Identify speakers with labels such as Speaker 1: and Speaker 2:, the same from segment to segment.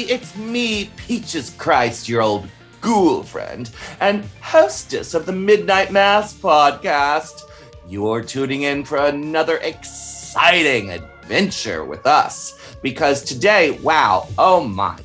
Speaker 1: everybody. It's me, Peaches Christ, your old ghoul friend, and hostess of the Midnight Mass podcast. You're tuning in for another exciting adventure with us because today, wow, oh my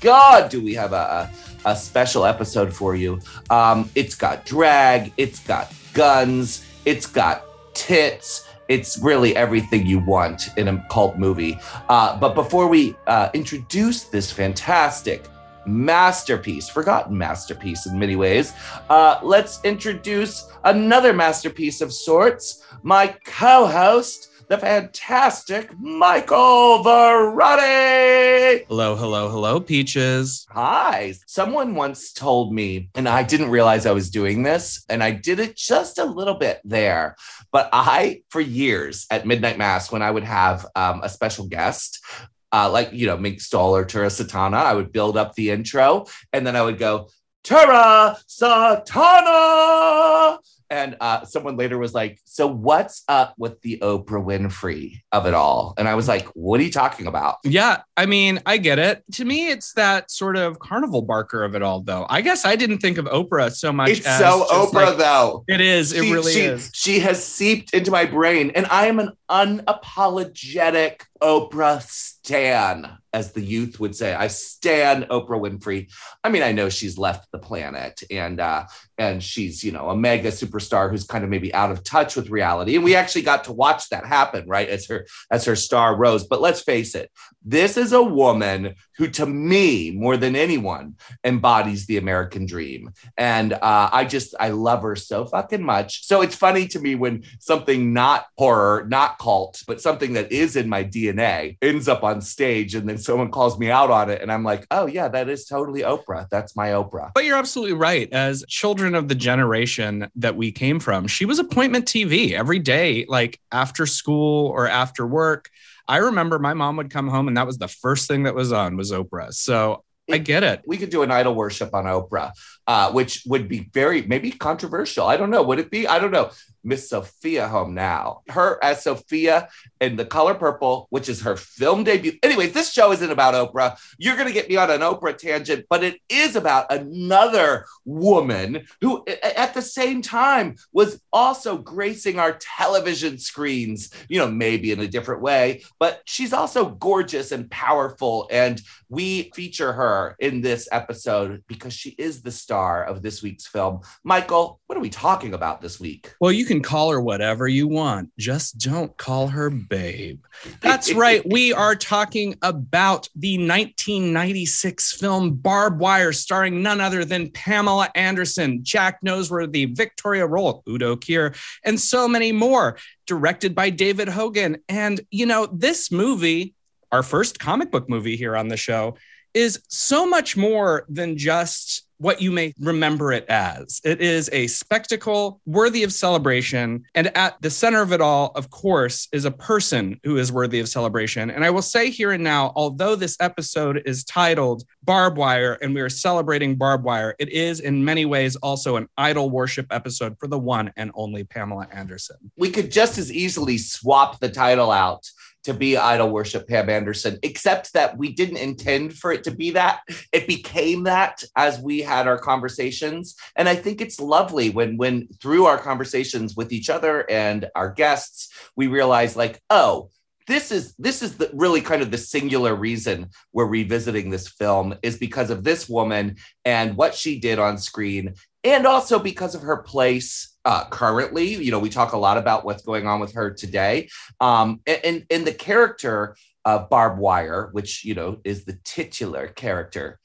Speaker 1: God, do we have a, a, a special episode for you? Um, it's got drag, it's got guns, it's got tits it's really everything you want in a cult movie. Uh, but before we uh, introduce this fantastic masterpiece, forgotten masterpiece in many ways, uh, let's introduce another masterpiece of sorts. My co host, the fantastic Michael Varrati.
Speaker 2: Hello, hello, hello, Peaches.
Speaker 1: Hi. Someone once told me, and I didn't realize I was doing this, and I did it just a little bit there. But I, for years at Midnight Mass, when I would have um, a special guest, uh, like, you know, Mink Stole or Tura Satana, I would build up the intro and then I would go, Tura Satana and uh, someone later was like, "So what's up with the Oprah Winfrey of it all?" And I was like, "What are you talking about?"
Speaker 2: Yeah, I mean, I get it. To me, it's that sort of carnival barker of it all, though. I guess I didn't think of Oprah so much.
Speaker 1: It's so Oprah, like, though.
Speaker 2: It is. It
Speaker 1: she,
Speaker 2: really
Speaker 1: she,
Speaker 2: is.
Speaker 1: She has seeped into my brain, and I am an unapologetic Oprah stan, as the youth would say. I stan Oprah Winfrey. I mean, I know she's left the planet and uh, and she's, you know, a mega superstar who's kind of maybe out of touch with reality. And we actually got to watch that happen, right? As her as her star rose. But let's face it, this is a woman who to me, more than anyone, embodies the American dream. And uh, I just I love her so fucking much. So it's funny to me when something not horror, not cult, but something that is in my DNA ends up on stage and then someone calls me out on it and I'm like, "Oh yeah, that is totally Oprah. That's my Oprah."
Speaker 2: But you're absolutely right. As children of the generation that we came from, she was appointment TV every day like after school or after work. I remember my mom would come home and that was the first thing that was on was Oprah. So I get it.
Speaker 1: We could do an idol worship on Oprah, uh, which would be very maybe controversial. I don't know. Would it be? I don't know. Miss Sophia home now. Her as Sophia in The Color Purple, which is her film debut. Anyways, this show isn't about Oprah. You're going to get me on an Oprah tangent, but it is about another woman who, at the same time, was also gracing our television screens, you know, maybe in a different way, but she's also gorgeous and powerful. And we feature her in this episode because she is the star of this week's film. Michael, what are we talking about this week?
Speaker 2: Well, you can call her whatever you want, just don't call her babe. That's right. We are talking about the 1996 film Barb Wire, starring none other than Pamela Anderson, Jack Noseworthy, Victoria Rowell, Udo Kier, and so many more. Directed by David Hogan. And, you know, this movie, our first comic book movie here on the show, is so much more than just what you may remember it as. It is a spectacle worthy of celebration. And at the center of it all, of course, is a person who is worthy of celebration. And I will say here and now, although this episode is titled Barbed Wire and we are celebrating barbed Wire, it is in many ways also an idol worship episode for the one and only Pamela Anderson.
Speaker 1: We could just as easily swap the title out to be idol worship Pam Anderson, except that we didn't intend for it to be that. It became that as we had our conversations. And I think it's lovely when when through our conversations with each other and our guests, we realize like, oh, this is this is the really kind of the singular reason we're revisiting this film is because of this woman and what she did on screen and also because of her place uh, currently. You know, we talk a lot about what's going on with her today. Um, and, and the character of Barb Wire, which, you know, is the titular character.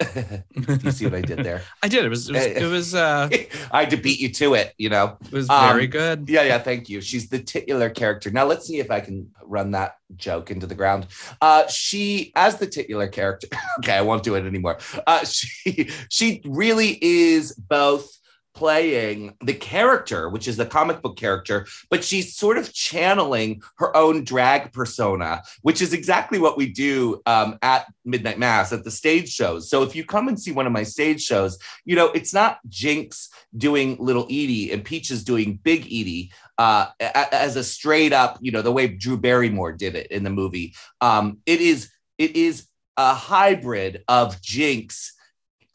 Speaker 1: You see what I did there?
Speaker 2: I did. It was, it was, it was uh,
Speaker 1: I had to beat you to it, you know.
Speaker 2: It was very um, good.
Speaker 1: Yeah, yeah, thank you. She's the titular character. Now let's see if I can run that joke into the ground. Uh, she, as the titular character, okay, I won't do it anymore. Uh, she, she really is both playing the character, which is the comic book character, but she's sort of channeling her own drag persona, which is exactly what we do um, at Midnight Mass at the stage shows. So if you come and see one of my stage shows, you know, it's not Jinx doing Little Edie and Peaches doing Big Edie. Uh, as a straight up, you know, the way Drew Barrymore did it in the movie. Um, it is it is a hybrid of Jinx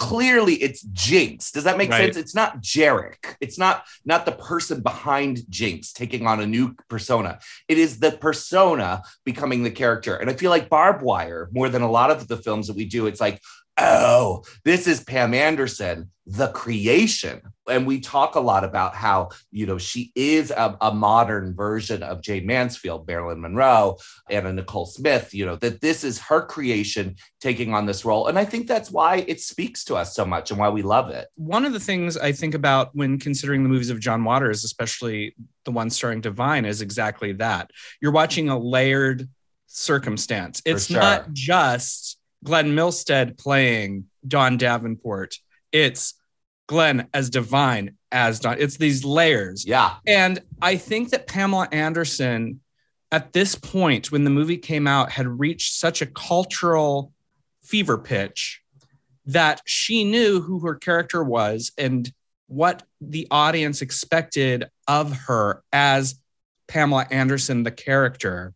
Speaker 1: clearly it's Jinx. Does that make
Speaker 2: Right.
Speaker 1: sense? It's not Jerick. It's not not the person behind Jinx taking on a new persona. It is the persona becoming the character. And I feel like Barbed Wire, more than a lot of the films that we do, it's like, oh, this is Pam Anderson, the creation. And we talk a lot about how, you know, she is a, a modern version of Jayne Mansfield, Marilyn Monroe, Anna Nicole Smith, you know, that this is her creation taking on this role. And I think that's why it speaks to us so much and why we love it.
Speaker 2: One of the things I think about when considering the movies of John Waters, especially the one starring Divine, is exactly that. You're watching a layered circumstance. It's
Speaker 1: sure.
Speaker 2: not just Glenn Milstead playing Dawn Davenport. It's Glenn as Divine as Dawn. It's these layers.
Speaker 1: Yeah.
Speaker 2: And I think that Pamela Anderson, at this point, when the movie came out, had reached such a cultural fever pitch that she knew who her character was and what the audience expected of her as Pamela Anderson, the character.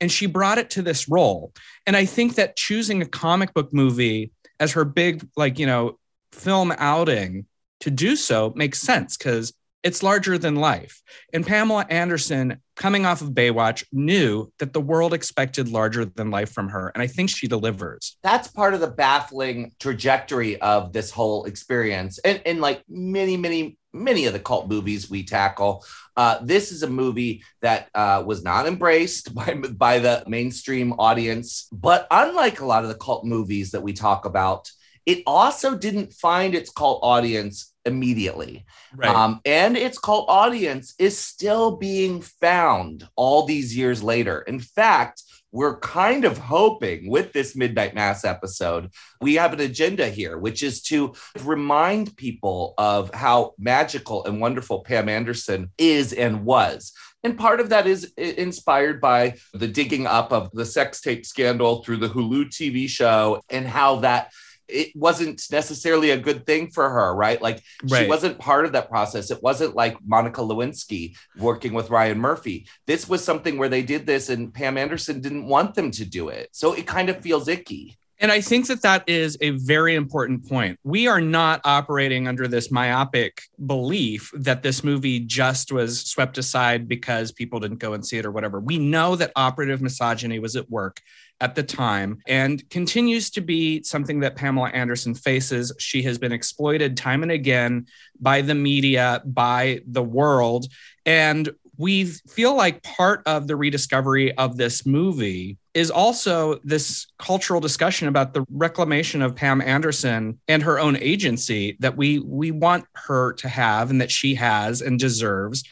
Speaker 2: And she brought it to this role. And I think that choosing a comic book movie as her big, like, you know, film outing to do so makes sense because it's larger than life. And Pamela Anderson, coming off of Baywatch, knew that the world expected larger than life from her. And I think she delivers.
Speaker 1: That's part of the baffling trajectory of this whole experience. And, and like many, many, many of the cult movies we tackle, uh, this is a movie that uh, was not embraced by, by the mainstream audience. But unlike a lot of the cult movies that we talk about, it also didn't find its cult audience immediately. Um, and its cult audience is still being found all these years later. In fact, we're kind of hoping with this Midnight Mass episode, we have an agenda here, which is to remind people of how magical and wonderful Pam Anderson is and was. And part of that is inspired by the digging up of the sex tape scandal through the Hulu TV show and how that it wasn't necessarily a good thing for her, right? Like she wasn't part of that process. It wasn't like Monica Lewinsky working with Ryan Murphy. This was something where they did this and Pam Anderson didn't want them to do it. So it kind of feels icky.
Speaker 2: And I think that that is a very important point. We are not operating under this myopic belief that this movie just was swept aside because people didn't go and see it or whatever. We know that operative misogyny was at work at the time and continues to be something that Pamela Anderson faces. She has been exploited time and again by the media, by the world. And we feel like part of the rediscovery of this movie is also this cultural discussion about the reclamation of Pam Anderson and her own agency that we we want her to have and that she has and deserves.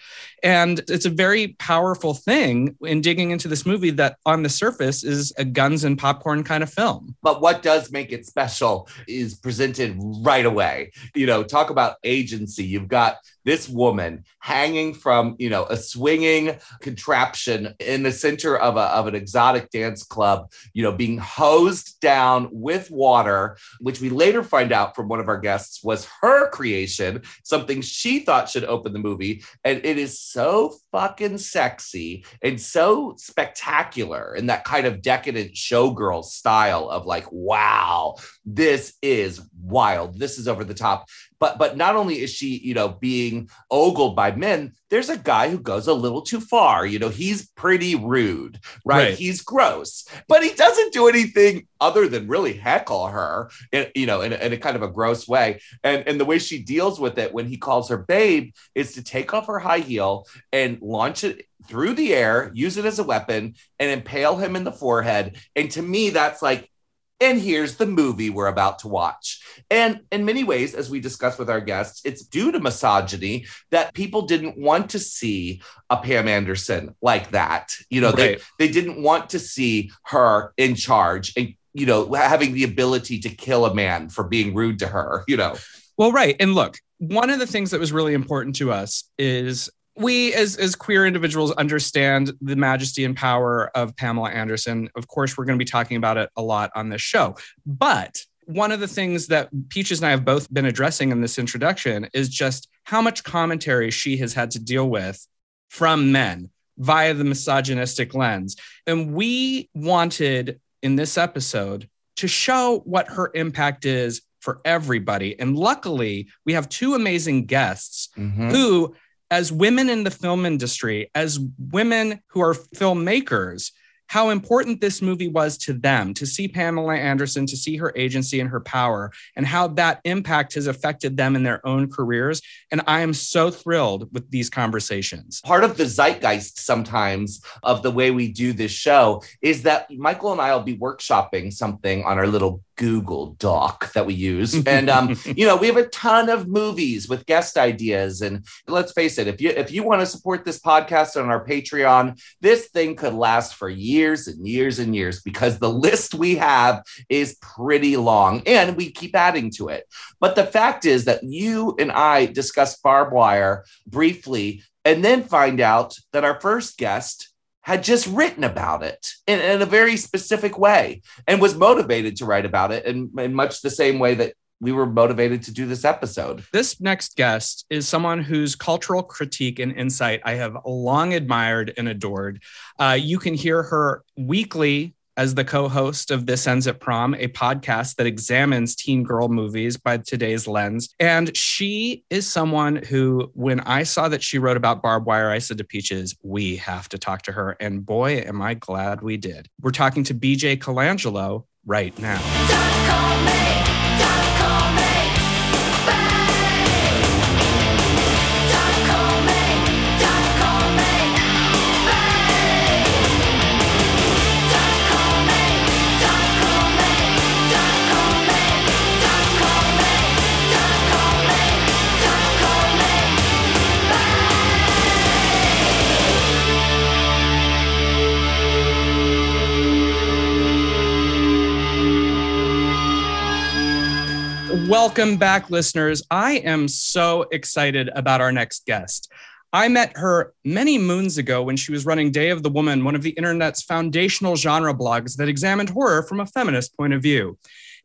Speaker 2: And it's a very powerful thing in digging into this movie that on the surface is a guns and popcorn kind of film.
Speaker 1: But what does make it special is presented right away. You know, talk about agency. You've got this woman hanging from, you know, a swinging contraption in the center of, a, of an exotic dance club, you know, being hosed down with water, which we later find out from one of our guests was her creation, something she thought should open the movie. And it is so fucking sexy and so spectacular in that kind of decadent showgirl style of like, wow, this is wild. This is over the top. But but not only is she, you know, being ogled by men, there's a guy who goes a little too far. You know, he's pretty rude, right?
Speaker 2: Right.
Speaker 1: He's gross, but he doesn't do anything other than really heckle her, in, you know, in, a- in a kind of a gross way. And and the way she deals with it when he calls her babe is to take off her high heel and launch it through the air, use it as a weapon, and impale him in the forehead. And to me, that's like, and here's the movie we're about to watch. And in many ways, as we discussed with our guests, it's due to misogyny that people didn't want to see a Pam Anderson like that. You know,
Speaker 2: Right.
Speaker 1: they, they didn't want to see her in charge and, you know, having the ability to kill a man for being rude to her, you know.
Speaker 2: Well, right. And look, one of the things that was really important to us is we as as queer individuals understand the majesty and power of Pamela Anderson. Of course, we're going to be talking about it a lot on this show. But one of the things that Peaches and I have both been addressing in this introduction is just how much commentary she has had to deal with from men via the misogynistic lens. And we wanted in this episode to show what her impact is for everybody. And luckily, we have two amazing guests
Speaker 1: Mhm.
Speaker 2: who, as women in the film industry, as women who are filmmakers, how important this movie was to them to see Pamela Anderson, to see her agency and her power, and how that impact has affected them in their own careers. And I am so thrilled with these conversations.
Speaker 1: part of the zeitgeist sometimes of the way we do this show is that Michael and I will be workshopping something on our little Google Doc that we use. And um, you know, we have a ton of movies with guest ideas. And let's face it, if you if you want to support this podcast on our Patreon, this thing could last for years and years and years because the list we have is pretty long and we keep adding to it. But the fact is that you and I discussed barbed wire briefly and then find out that our first guest had just written about it in, in a very specific way and was motivated to write about it in, in much the same way that we were motivated to do this episode.
Speaker 2: This next guest is someone whose cultural critique and insight I have long admired and adored. Uh, you can hear her weekly as the co host of This Ends at Prom, a podcast that examines teen girl movies by today's lens. And she is someone who, when I saw that she wrote about barbed wire, I said to Peaches, we have to talk to her. And boy, am I glad we did. We're talking to BJ Colangelo right now. Welcome back, listeners. I am so excited about our next guest. I met her many moons ago when she was running Day of the Woman, one of the internet's foundational genre blogs that examined horror from a feminist point of view.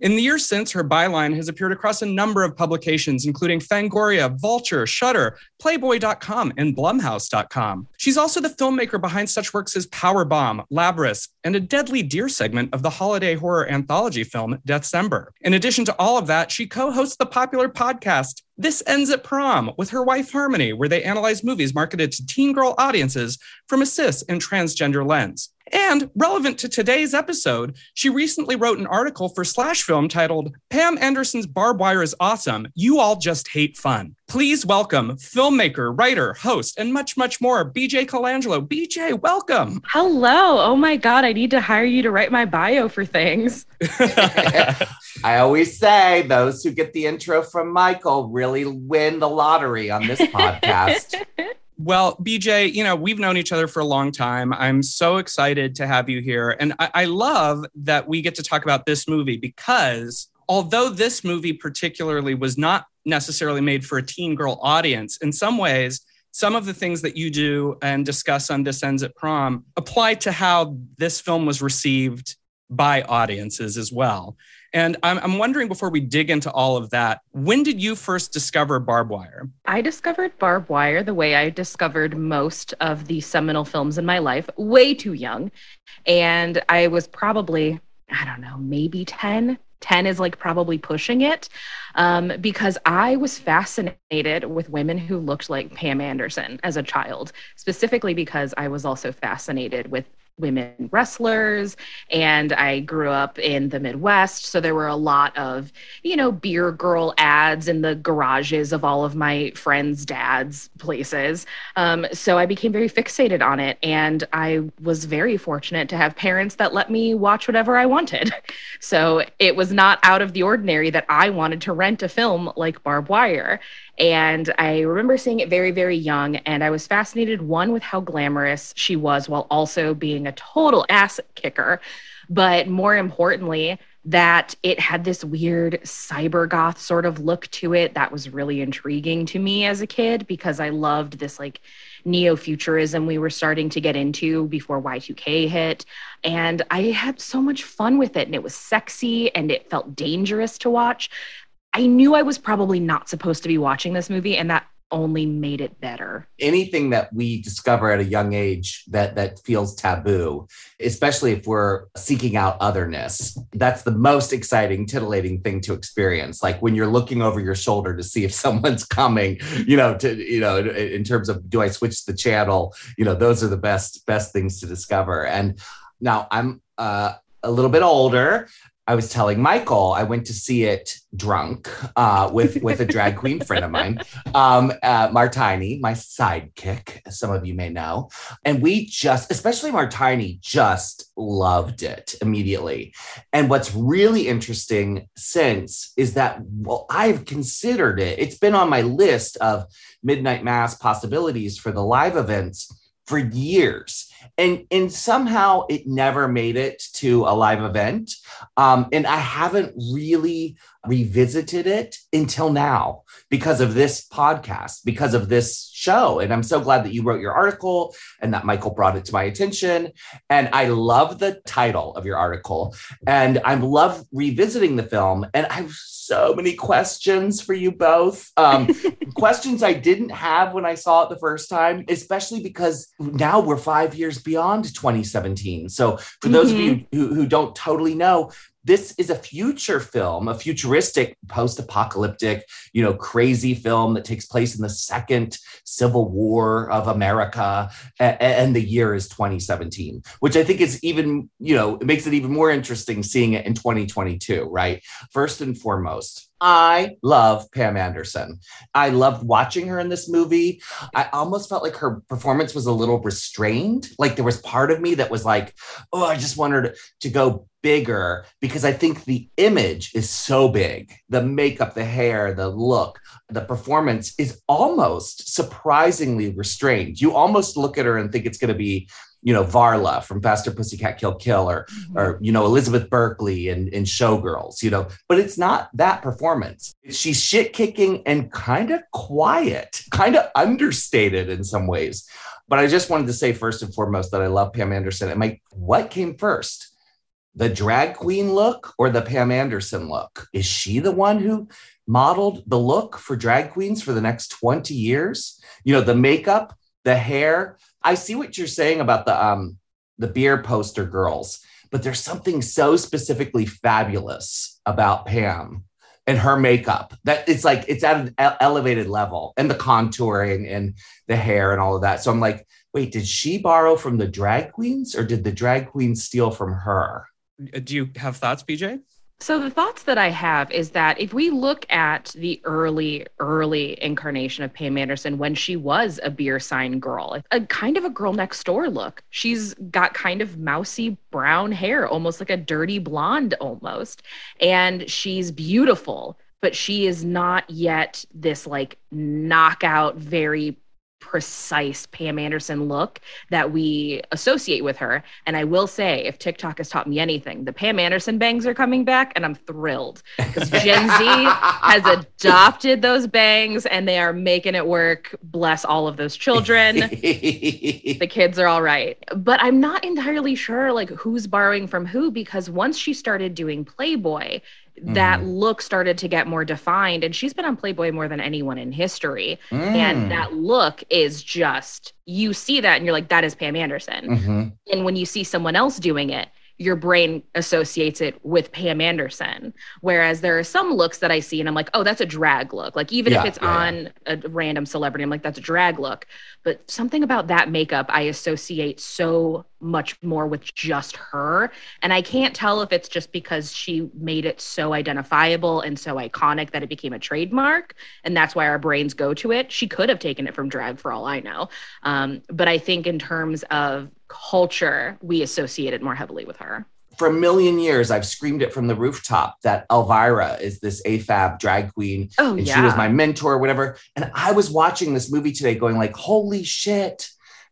Speaker 2: In the years since, her byline has appeared across a number of publications, including Fangoria, Vulture, Shudder, Playboy.com, and Blumhouse.com. She's also the filmmaker behind such works as Powerbomb, Labyrinth, and a Deadly Deer segment of the holiday horror anthology film Deathcember. In addition to all of that, she co-hosts the popular podcast This Ends at Prom with her wife Harmony, where they analyze movies marketed to teen girl audiences from a cis and transgender lens. And relevant to today's episode, she recently wrote an article for Slash Film titled Pam Anderson's Barbed Wire is Awesome. You All Just Hate Fun. Please welcome filmmaker, writer, host, and much, much more, BJ Colangelo. BJ, welcome.
Speaker 3: Hello. Oh my God. I need to hire you to write my bio for things.
Speaker 1: I always say those who get the intro from Michael really win the lottery on this podcast.
Speaker 2: Well, BJ, you know, we've known each other for a long time. I'm so excited to have you here. And I, I, love that we get to talk about this movie because although this movie particularly was not necessarily made for a teen girl audience, in some ways, some of the things that you do and discuss on This Ends at Prom apply to how this film was received by audiences as well. And I'm, I'm, wondering before we dig into all of that, when did you first discover barbed wire?
Speaker 3: I discovered barbed wire the way I discovered most of the seminal films in my life, way too young. And I was probably, I don't know, maybe 10. 10 is like probably pushing it um, because I was fascinated with women who looked like Pam Anderson as a child, specifically because I was also fascinated with women wrestlers and I grew up in the Midwest so there were a lot of you know beer girl ads in the garages of all of my friends dads places. Um, so I became very fixated on it and I was very fortunate to have parents that let me watch whatever I wanted. So it was not out of the ordinary that I wanted to rent a film like Barbed Wire and I remember seeing it very, very young. And I was fascinated, one, with how glamorous she was while also being a total ass kicker. But more importantly, that it had this weird cyber goth sort of look to it that was really intriguing to me as a kid because I loved this like neo futurism we were starting to get into before Y2K hit. And I had so much fun with it. And it was sexy and it felt dangerous to watch. I knew I was probably not supposed to be watching this movie, and that only made it better.
Speaker 1: anything that we discover at a young age that that feels taboo especially if we're seeking out otherness that's the most exciting titillating thing to experience. Like when you're looking over your shoulder to see if someone's coming you know to you know in, terms of do i switch the channel? You know those are the best best things to discover. And now i'm uh, a little bit older I was telling Michael I went to see it drunk uh, with with a drag queen friend of mine, um, uh, Martini, my sidekick, some of you may know, and we just, especially Martini, just loved it immediately. And what's really interesting since is that well, I've considered it. It's been on my list of midnight mass possibilities for the live events for years. And, and somehow it never made it to a live event. Um, and I haven't really revisited it until now because of this podcast, because of this show. And I'm so glad that you wrote your article and that Michael brought it to my attention. And I love the title of your article. And I love revisiting the film. And I have so many questions for you both. Um, questions I didn't have when I saw it the first time, especially because now we're five years beyond 2017. So for those of you who, who don't totally know, this is a future film, a futuristic, post-apocalyptic, you know, crazy film that takes place in the second Civil War of America, and the year is 2017, which I think is even, you know, it makes it even more interesting seeing it in 2022, right? First and foremost. I love Pam Anderson. I loved watching her in this movie. I almost felt like her performance was a little restrained. Like there was part of me that was like, oh, I just wanted to go bigger because I think the image is so big. The makeup, the hair, the look, the performance is almost surprisingly restrained. You almost look at her and think it's going to be, you know, Varla from Faster Pussycat Kill Kill or, mm-hmm. or you know, Elizabeth Berkley and in, in Showgirls, you know, but it's not that performance. She's shit kicking and kind of quiet, kind of understated in some ways. But I just wanted to say first and foremost that I love Pam Anderson. And my what came first? The drag queen look or the Pam Anderson look? Is she the one who modeled the look for drag queens for the next 20 years? You know, the makeup, the hair. I see what you're saying about the um the beer poster girls, but there's something so specifically fabulous about Pam and her makeup that it's like it's at an elevated level and the contouring and the hair and all of that. So I'm like, wait, did she borrow from the drag queens or did the drag queens steal from her?
Speaker 2: Uh, Do you have thoughts, BJ?
Speaker 3: So the thoughts that I have is that if we look at the early, early incarnation of Pam Anderson when she was a beer sign girl, a kind of a girl next door look. She's got kind of mousy brown hair, almost like a dirty blonde almost. And she's beautiful, but she is not yet this like knockout, very precise Pam Anderson look that we associate with her. And I will say, if TikTok has taught me anything, the Pam Anderson bangs are coming back, and I'm thrilled because Gen Z has adopted those bangs and they are making it work. Bless all of those children. the kids are all right. But I'm not entirely sure like who's borrowing from who because once she started doing Playboy, that look started to get more defined and she's been on Playboy more than anyone in history.
Speaker 1: Mm.
Speaker 3: And that look is just you see that and you're like that is Pam Anderson.
Speaker 1: Mhm.
Speaker 3: And when you see someone else doing it, your brain associates it with Pam Anderson. Whereas there are some looks that I see and I'm like, oh, that's a drag look. Like even
Speaker 1: Yeah,
Speaker 3: if it's
Speaker 1: yeah,
Speaker 3: on a random celebrity, I'm like, that's a drag look. But something about that makeup I associate so much more with just her. And I can't tell if it's just because she made it so identifiable and so iconic that it became a trademark. And that's why our brains go to it. She could have taken it from drag for all I know. Um, but I think in terms of culture, we associate it more heavily with her.
Speaker 1: For a million years, I've screamed it from the rooftop that Elvira is this AFAB drag queen
Speaker 3: Oh,
Speaker 1: and
Speaker 3: yeah.
Speaker 1: she was my mentor, or whatever. And I was watching this movie today going like, holy shit.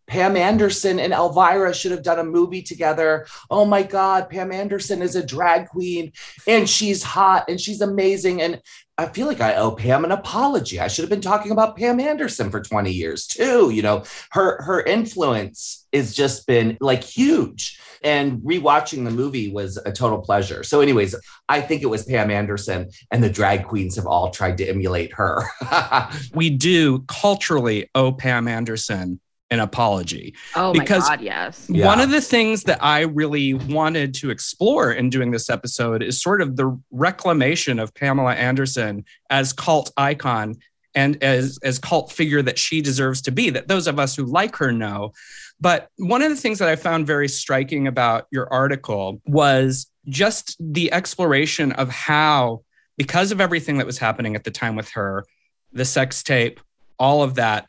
Speaker 1: Pam Anderson and Elvira should have done a movie together. Oh my God, Pam Anderson is a drag queen and she's hot and she's amazing. And I feel like I owe Pam an apology. I should have been talking about Pam Anderson for 20 years too. You know, her her influence has just been like huge. And rewatching the movie was a total pleasure. So, anyways, I think it was Pam Anderson, and the drag queens have all tried to emulate her.
Speaker 2: We do culturally owe Pam Anderson an apology.
Speaker 3: Oh
Speaker 2: Because-
Speaker 3: my god, yes.
Speaker 1: Yeah.
Speaker 2: One of the things that I really wanted to explore in doing this episode is sort of the reclamation of Pamela Anderson as cult icon and as as cult figure that she deserves to be that those of us who like her know. But one of the things that I found very striking about your article was just the exploration of how because of everything that was happening at the time with her, the sex tape, all of that,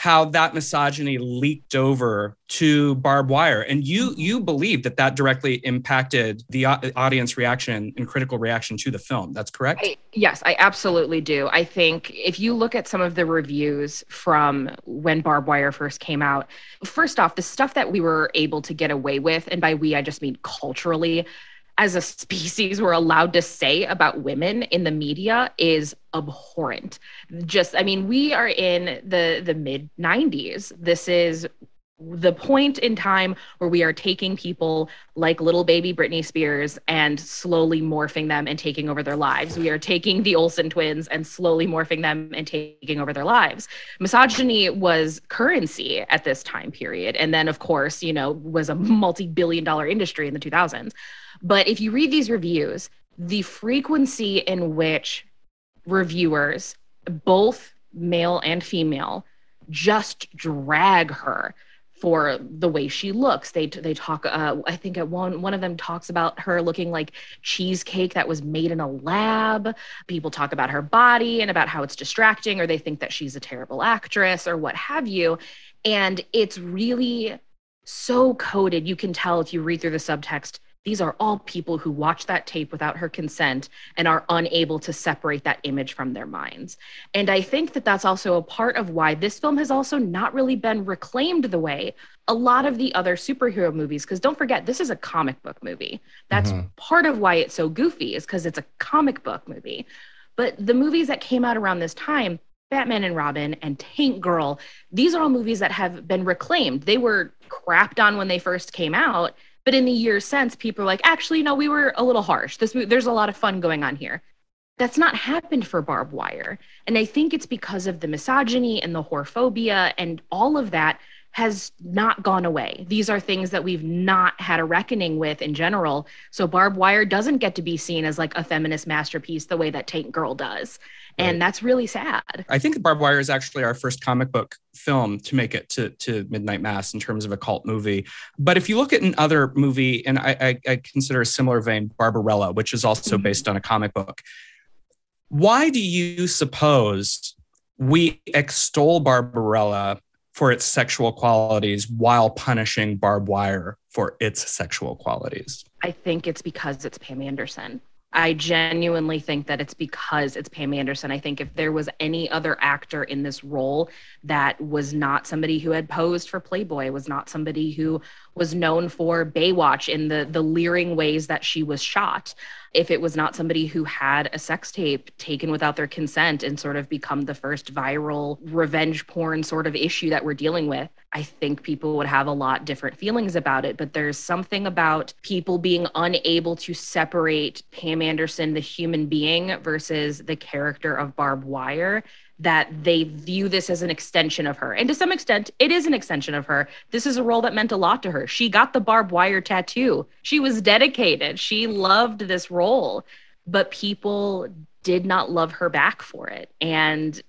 Speaker 2: how that misogyny leaked over to barbed wire. And you mm-hmm. you believe that that directly impacted the audience reaction and critical reaction to the film. That's correct?
Speaker 3: I, yes, I absolutely do. I think if you look at some of the reviews from when Barbed Wire first came out, first off, the stuff that we were able to get away with, and by we, I just mean culturally, as a species, we're allowed to say about women in the media is abhorrent. Just, I mean, we are in the the mid 90s. This is the point in time where we are taking people like little baby Britney Spears and slowly morphing them and taking over their lives. We are taking the Olsen twins and slowly morphing them and taking over their lives. Misogyny was currency at this time period. And then, of course, you know, was a multi billion dollar industry in the 2000s. But if you read these reviews, the frequency in which reviewers, both male and female, just drag her for the way she looks. They they talk. Uh, I think at one one of them talks about her looking like cheesecake that was made in a lab. People talk about her body and about how it's distracting, or they think that she's a terrible actress, or what have you. And it's really so coded. You can tell if you read through the subtext. These are all people who watch that tape without her consent and are unable to separate that image from their minds. And I think that that's also a part of why this film has also not really been reclaimed the way a lot of the other superhero movies, because don't forget, this is a comic book movie. That's
Speaker 1: Mhm.
Speaker 3: part of why it's so goofy, is because it's a comic book movie. But the movies that came out around this time, Batman and Robin and Tank Girl, these are all movies that have been reclaimed. They were crapped on when they first came out, but in the years since, people are like, actually, no, we were a little harsh. This there's a lot of fun going on here. That's not happened for Barbed Wire, and I think it's because of the misogyny and the whorephobia and all of that has not gone away. These are things that we've not had a reckoning with in general. So Barbed Wire doesn't get to be seen as like a feminist masterpiece the way that Tank Girl does.
Speaker 1: Right.
Speaker 3: And that's really sad.
Speaker 2: I think Barbed Wire is actually our first comic book film to make it to, to Midnight Mass in terms of a cult movie. But if you look at another movie, and I, I, I consider a similar vein, Barbarella, which is also
Speaker 3: Mhm.
Speaker 2: based on a comic book. Why do you suppose we extol Barbarella for its sexual qualities while punishing Barbed Wire for its sexual qualities?
Speaker 3: I think it's because it's Pam Anderson. I genuinely think that it's because it's Pam Anderson. I think if there was any other actor in this role that was not somebody who had posed for Playboy, was not somebody who was known for Baywatch in the the leering ways that she was shot, if it was not somebody who had a sex tape taken without their consent and sort of become the first viral revenge porn sort of issue that we're dealing with, I think people would have a lot different feelings about it. But there's something about people being unable to separate Pam Anderson, the human being, versus the character of Barb Wire. That they view this as an extension of her. And to some extent, it is an extension of her. This is a role that meant a lot to her. She got the barbed wire tattoo. She was dedicated. She loved this role, but people did not love her back for it. And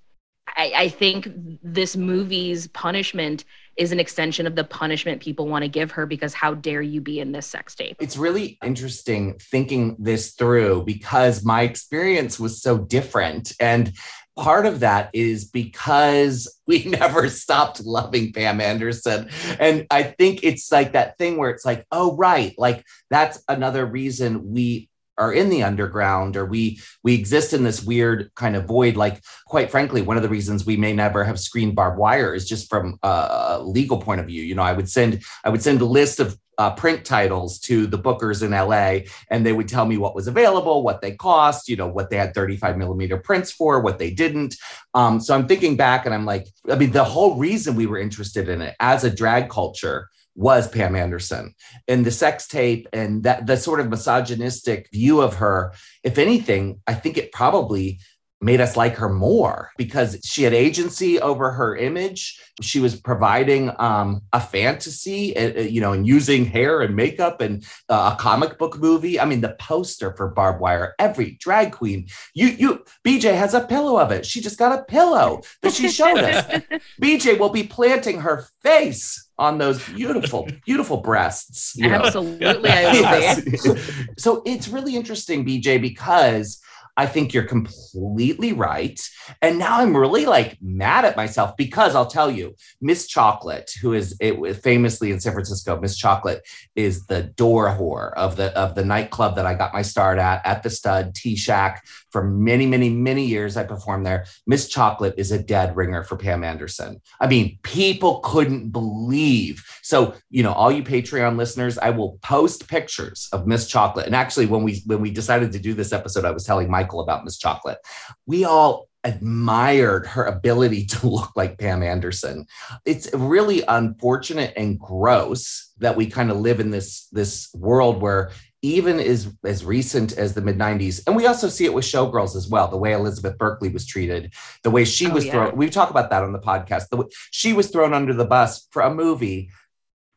Speaker 3: I, I think this movie's punishment is an extension of the punishment people want to give her because how dare you be in this sex tape?
Speaker 1: It's really interesting thinking this through because my experience was so different. And part of that is because we never stopped loving Pam Anderson. And I think it's like that thing where it's like, oh, right. Like that's another reason we are in the underground or we we exist in this weird kind of void like quite frankly one of the reasons we may never have screened barbed wire is just from a legal point of view you know i would send i would send a list of uh, print titles to the bookers in LA, and they would tell me what was available, what they cost, you know, what they had 35 millimeter prints for, what they didn't. Um, so I'm thinking back and I'm like, I mean, the whole reason we were interested in it as a drag culture was Pam Anderson and the sex tape and that the sort of misogynistic view of her. If anything, I think it probably made us like her more because she had agency over her image. She was providing um, a fantasy, uh, uh, you know, and using hair and makeup and uh, a comic book movie. I mean, the poster for Barbed Wire, every drag queen, you, you, BJ has a pillow of it. She just got a pillow that she showed us. BJ will be planting her face on those beautiful, beautiful breasts. you know.
Speaker 3: Absolutely, I.
Speaker 1: Yes. so it's really interesting, BJ, because I think you're completely right. And now I'm really like mad at myself because I'll tell you, Miss Chocolate, who is it famously in San Francisco, Miss Chocolate is the door whore of the of the nightclub that I got my start at at the Stud Tea Shack for many, many, many years. I performed there. Miss Chocolate is a dead ringer for Pam Anderson. I mean, people couldn't believe. So, you know, all you Patreon listeners, I will post pictures of Miss Chocolate. And actually, when we when we decided to do this episode, I was telling Michael about Miss Chocolate. We all admired her ability to look like Pam Anderson. It's really unfortunate and gross that we kind of live in this this world where even as as recent as the mid 90s and we also see it with showgirls as well the way elizabeth berkley was treated the way she
Speaker 3: Oh,
Speaker 1: was
Speaker 3: yeah.
Speaker 1: thrown we talk about that on the podcast the way she was thrown under the bus for a movie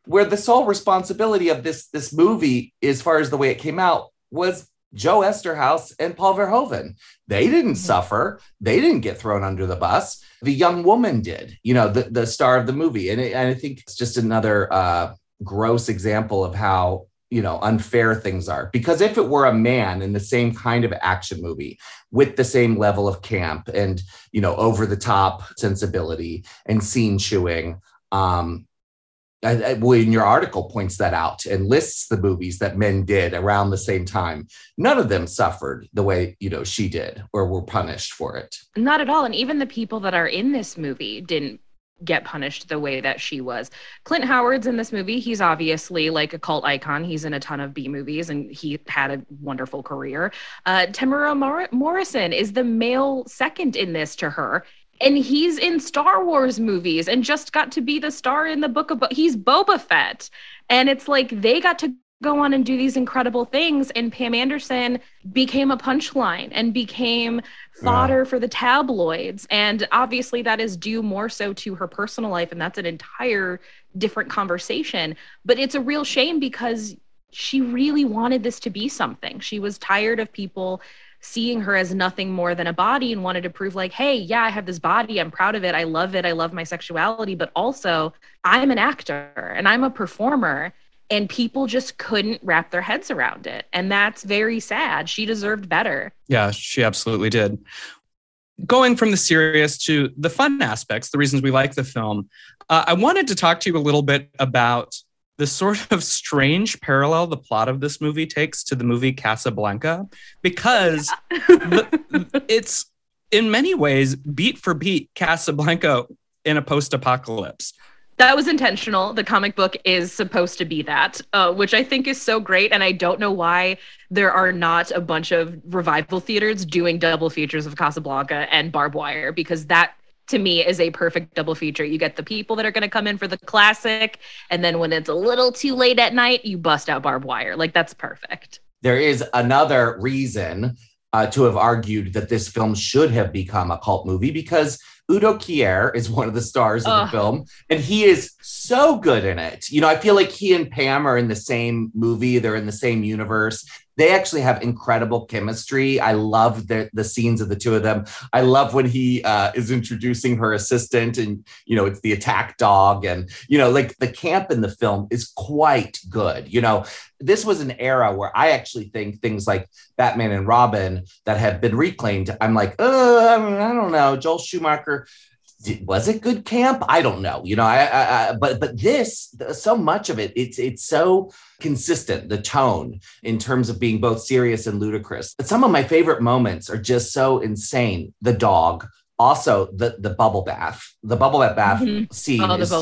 Speaker 1: where the sole responsibility of this this movie as far as the way it came out was Joe Eszterhas and Paul Verhoeven. They didn't
Speaker 3: Mhm.
Speaker 1: suffer. They didn't get thrown under the bus. The young woman did, you know, the, the star of the movie. And, it, and I think it's just another uh, gross example of how, you know, unfair things are. Because if it were a man in the same kind of action movie with the same level of camp and, you know, over the top sensibility and scene chewing, um, when your article points that out and lists the movies that men did around the same time, none of them suffered the way you know she did or were punished for it.
Speaker 3: Not at all. And even the people that are in this movie didn't get punished the way that she was. Clint Howard's in this movie. He's obviously like a cult icon. He's in a ton of B movies and he had a wonderful career. Uh, Temuera Mor- Morrison is the male second in this to her. And he's in Star Wars movies and just got to be the star in the book of Bo- he's Boba Fett. And it's like they got to go on and do these incredible things. And Pam Anderson became a punchline and became fodder for the tabloids. And obviously, that is due more so to her personal life. And that's an entire different conversation. But it's a real shame because she really wanted this to be something. She was tired of people seeing her as nothing more than a body and wanted to prove, like, hey, yeah, I have this body. I'm proud of it. I love it. I love my sexuality. But also, I'm an actor and I'm a performer. And people just couldn't wrap their heads around it. And that's very sad. She deserved better.
Speaker 2: Yeah, she absolutely did. Going from the serious to the fun aspects, the reasons we like the film, uh, I wanted to talk to you a little bit about the sort of strange parallel the plot of this movie takes to the movie Casablanca, because the, it's in many ways beat for beat Casablanca in a post apocalypse.
Speaker 3: That was intentional. The comic book is supposed to be that, uh, which I think is so great. And I don't know why there are not a bunch of revival theaters doing double features of Casablanca and Barbed Wire, because that to me is a perfect double feature. You get the people that are going to come in for the classic, and then when it's a little too late at night, you bust out Barbed Wire. Like that's perfect.
Speaker 1: There is another reason uh, to have argued that this film should have become a cult movie because Udo Kier is one of the stars of
Speaker 3: Ugh.
Speaker 1: the film, and he is so good in it. You know, I feel like he and Pam are in the same movie; they're in the same universe. They actually have incredible chemistry. I love the the scenes of the two of them. I love when he uh, is introducing her assistant, and you know, it's the attack dog, and you know, like the camp in the film is quite good. You know, this was an era where I actually think things like Batman and Robin that have been reclaimed. I'm like, uh, I, don't know. Joel Schumacher, was it good camp? I don't know. You know, I, I, I but but this, so much of it, it's it's so consistent. The tone in terms of being both serious and ludicrous. But some of my favorite moments are just so insane. The dog. also the the bubble bath, the bubble bath bath
Speaker 3: Mhm.
Speaker 1: scene
Speaker 3: Oh,
Speaker 1: is so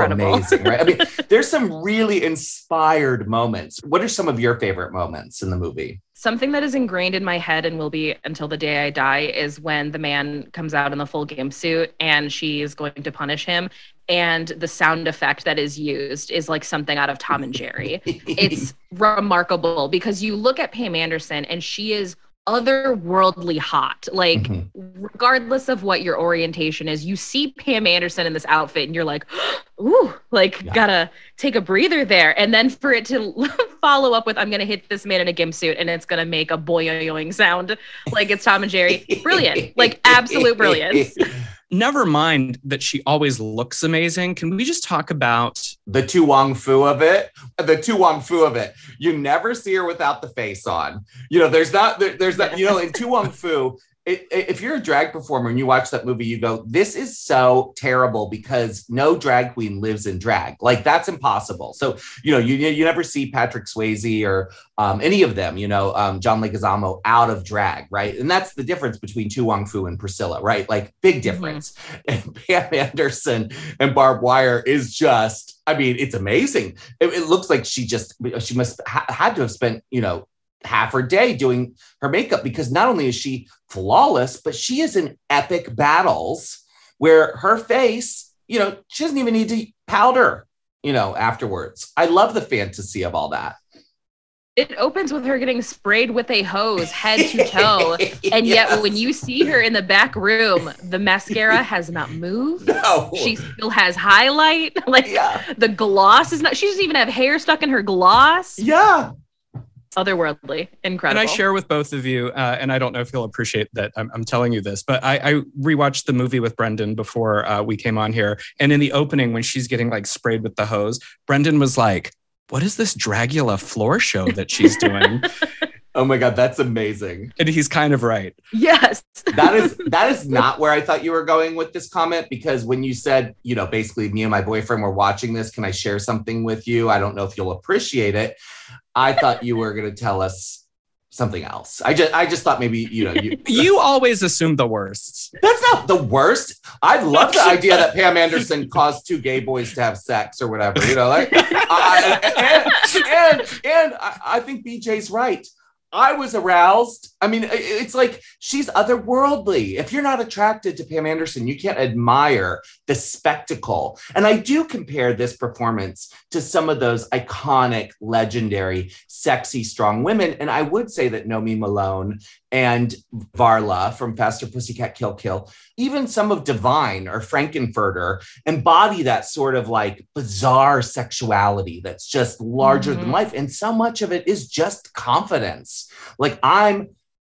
Speaker 3: incredible.
Speaker 1: amazing, right? I mean, there's some really inspired moments. What are some of your favorite moments in the movie?
Speaker 3: Something that is ingrained in my head and will be until the day I die is when the man comes out in the full game suit and she is going to punish him. And the sound effect that is used is like something out of Tom and Jerry. it's remarkable because you look at Pam Anderson and she is otherworldly hot. Like,
Speaker 1: Mhm.
Speaker 3: regardless of what your orientation is, you see Pam Anderson in this outfit and you're like, ooh, like,
Speaker 1: Yeah.
Speaker 3: gotta take a breather there. And then for it to follow up with, I'm gonna hit this man in a gimp suit and it's gonna make a boing sound like it's Tom and Jerry. Brilliant. Like, absolute brilliance.
Speaker 2: Never mind that she always looks amazing. Can we just talk about
Speaker 1: the Tu Fu of it, the Tu Fu of it. You never see her without the face on. You know, there's there, there's that, you know, in Tu Fu, it, if you're a drag performer and you watch that movie, you go, this is so terrible because no drag queen lives in drag. Like that's impossible. So, you know, you, you never see Patrick Swayze or um, any of them, you know, um, John Leguizamo out of drag, right? And that's the difference between To Wong Foo and Priscilla, right? Like big difference. And Pam Anderson and Barb Wire is just, I mean, it's amazing. It, it looks like she just, she must ha- had to have spent, you know, half her day doing her makeup because not only is she flawless, but she is in epic battles where her face, you know, she doesn't even need to powder, you know, afterwards. I love the fantasy of all that.
Speaker 3: It opens with her getting sprayed with a hose head to toe. And yet, when you see her in the back room, the mascara has not moved.
Speaker 1: no,
Speaker 3: She still has highlight. Like
Speaker 1: yeah,
Speaker 3: the gloss is not. She doesn't even have hair stuck in her gloss.
Speaker 1: yeah,
Speaker 3: Otherworldly, incredible. And.
Speaker 2: I share with both of you, uh, and I don't know if you'll appreciate that I'm, I'm telling you this, but I, I rewatched the movie with Brendan before uh, we came on here. And in the opening, when she's getting like sprayed with the hose, Brendan was like, What is this Dragula floor show that she's doing?
Speaker 1: Oh my god, that's amazing.
Speaker 2: and he's kind of right.
Speaker 3: Yes.
Speaker 1: that is that is not where I thought you were going with this comment because when you said, you know, basically me and my boyfriend were watching this, can I share something with you? I don't know if you'll appreciate it. I thought you were going to tell us something else. I just I just thought maybe, you know, you
Speaker 2: You always assume the worst.
Speaker 1: That's not the worst. I love the idea that Pam Anderson caused two gay boys to have sex or whatever, you know, like I, and and, and I, I think BJ's right. I was aroused. I mean, it's like she's otherworldly. If you're not attracted to Pam Anderson, you can't admire the spectacle. And I do compare this performance to some of those iconic, legendary, sexy, strong women. And I would say that Nomi Malone and Varla from Faster Pussycat Kill Kill, even some of Divine or Frank-N-Furter embody that sort of like bizarre sexuality that's just larger than
Speaker 3: Mhm.
Speaker 1: life. And so much of it is just confidence. Like I'm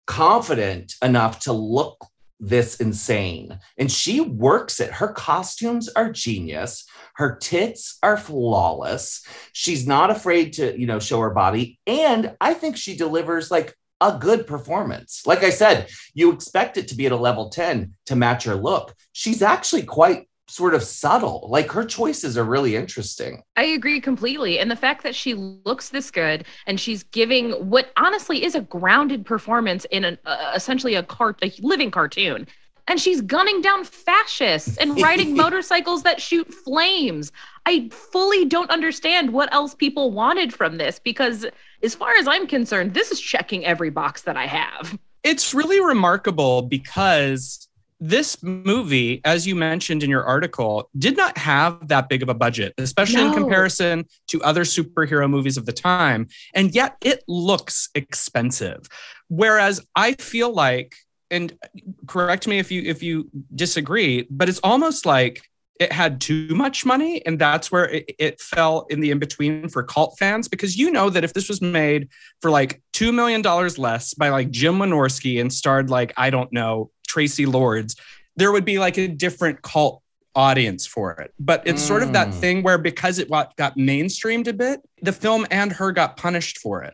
Speaker 1: confident enough to look this insane. And she works it. Her costumes are genius. Her tits are flawless. She's not afraid to, you know, show her body. And I think she delivers like a good performance. Like I said, you expect it to be at a level 10 to match her look. She's actually quite sort of subtle. Like her choices are really interesting.
Speaker 3: I agree completely. And the fact that she looks this good and she's giving what honestly is a grounded performance in an uh, essentially a cart a living cartoon. And she's gunning down fascists and riding motorcycles that shoot flames. I fully don't understand what else people wanted from this because as far as I'm concerned, this is checking every box that I have.
Speaker 2: It's really remarkable because this movie, as you mentioned in your article, did not have that big of a budget, especially in comparison to other superhero movies of the time. And yet it looks expensive. Whereas I feel like, and correct me if you if you disagree, but it's almost like it had too much money and that's where it, it fell in the in between for cult fans because you know that if this was made for like $2 million less by like Jim Wynorski and starred like, I don't know, Traci Lords, there would be like a different cult audience for it. But it's sort of that
Speaker 1: Mm.
Speaker 2: thing where because it wa- got mainstreamed a bit, the film and her got punished for it.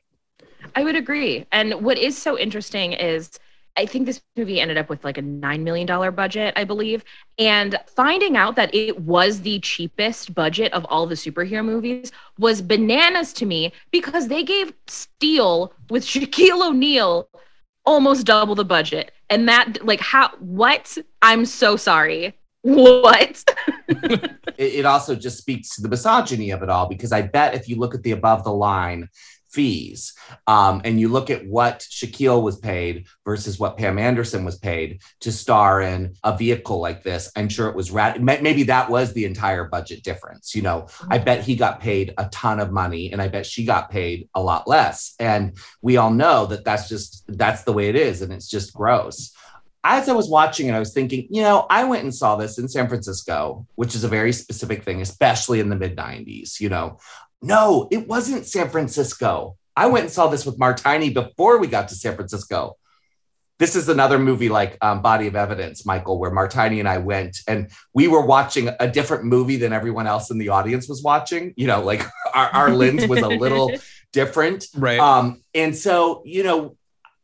Speaker 3: I would agree. And what is so interesting is I think this movie ended up with like a $9 million budget, I believe. And finding out that it was the cheapest budget of all the superhero movies was bananas to me because they gave Steel with Shaquille O'Neal almost double the budget. And that, like, how, what? I'm so sorry. What?
Speaker 1: it, it also just speaks to the misogyny of it all because I bet if you look at the above the line fees um, and you look at what Shaquille was paid versus what Pam Anderson was paid to star in a vehicle like this, I'm sure it was may- maybe that was the entire budget difference. You know, I bet he got paid a ton of money and I bet she got paid a lot less. And we all know that that's just that's the way it is and it's just gross as I was watching it, I was thinking, you know, I went and saw this in San Francisco, which is a very specific thing, especially in the mid 90s. You know, no, it wasn't San Francisco. I went and saw this with Martini before we got to San Francisco. This is another movie like um, Body of Evidence, Michael, where Martini and I went and we were watching a different movie than everyone else in the audience was watching. You know, like our, our lens was a little different.
Speaker 2: Right.
Speaker 1: Um, and so, you know,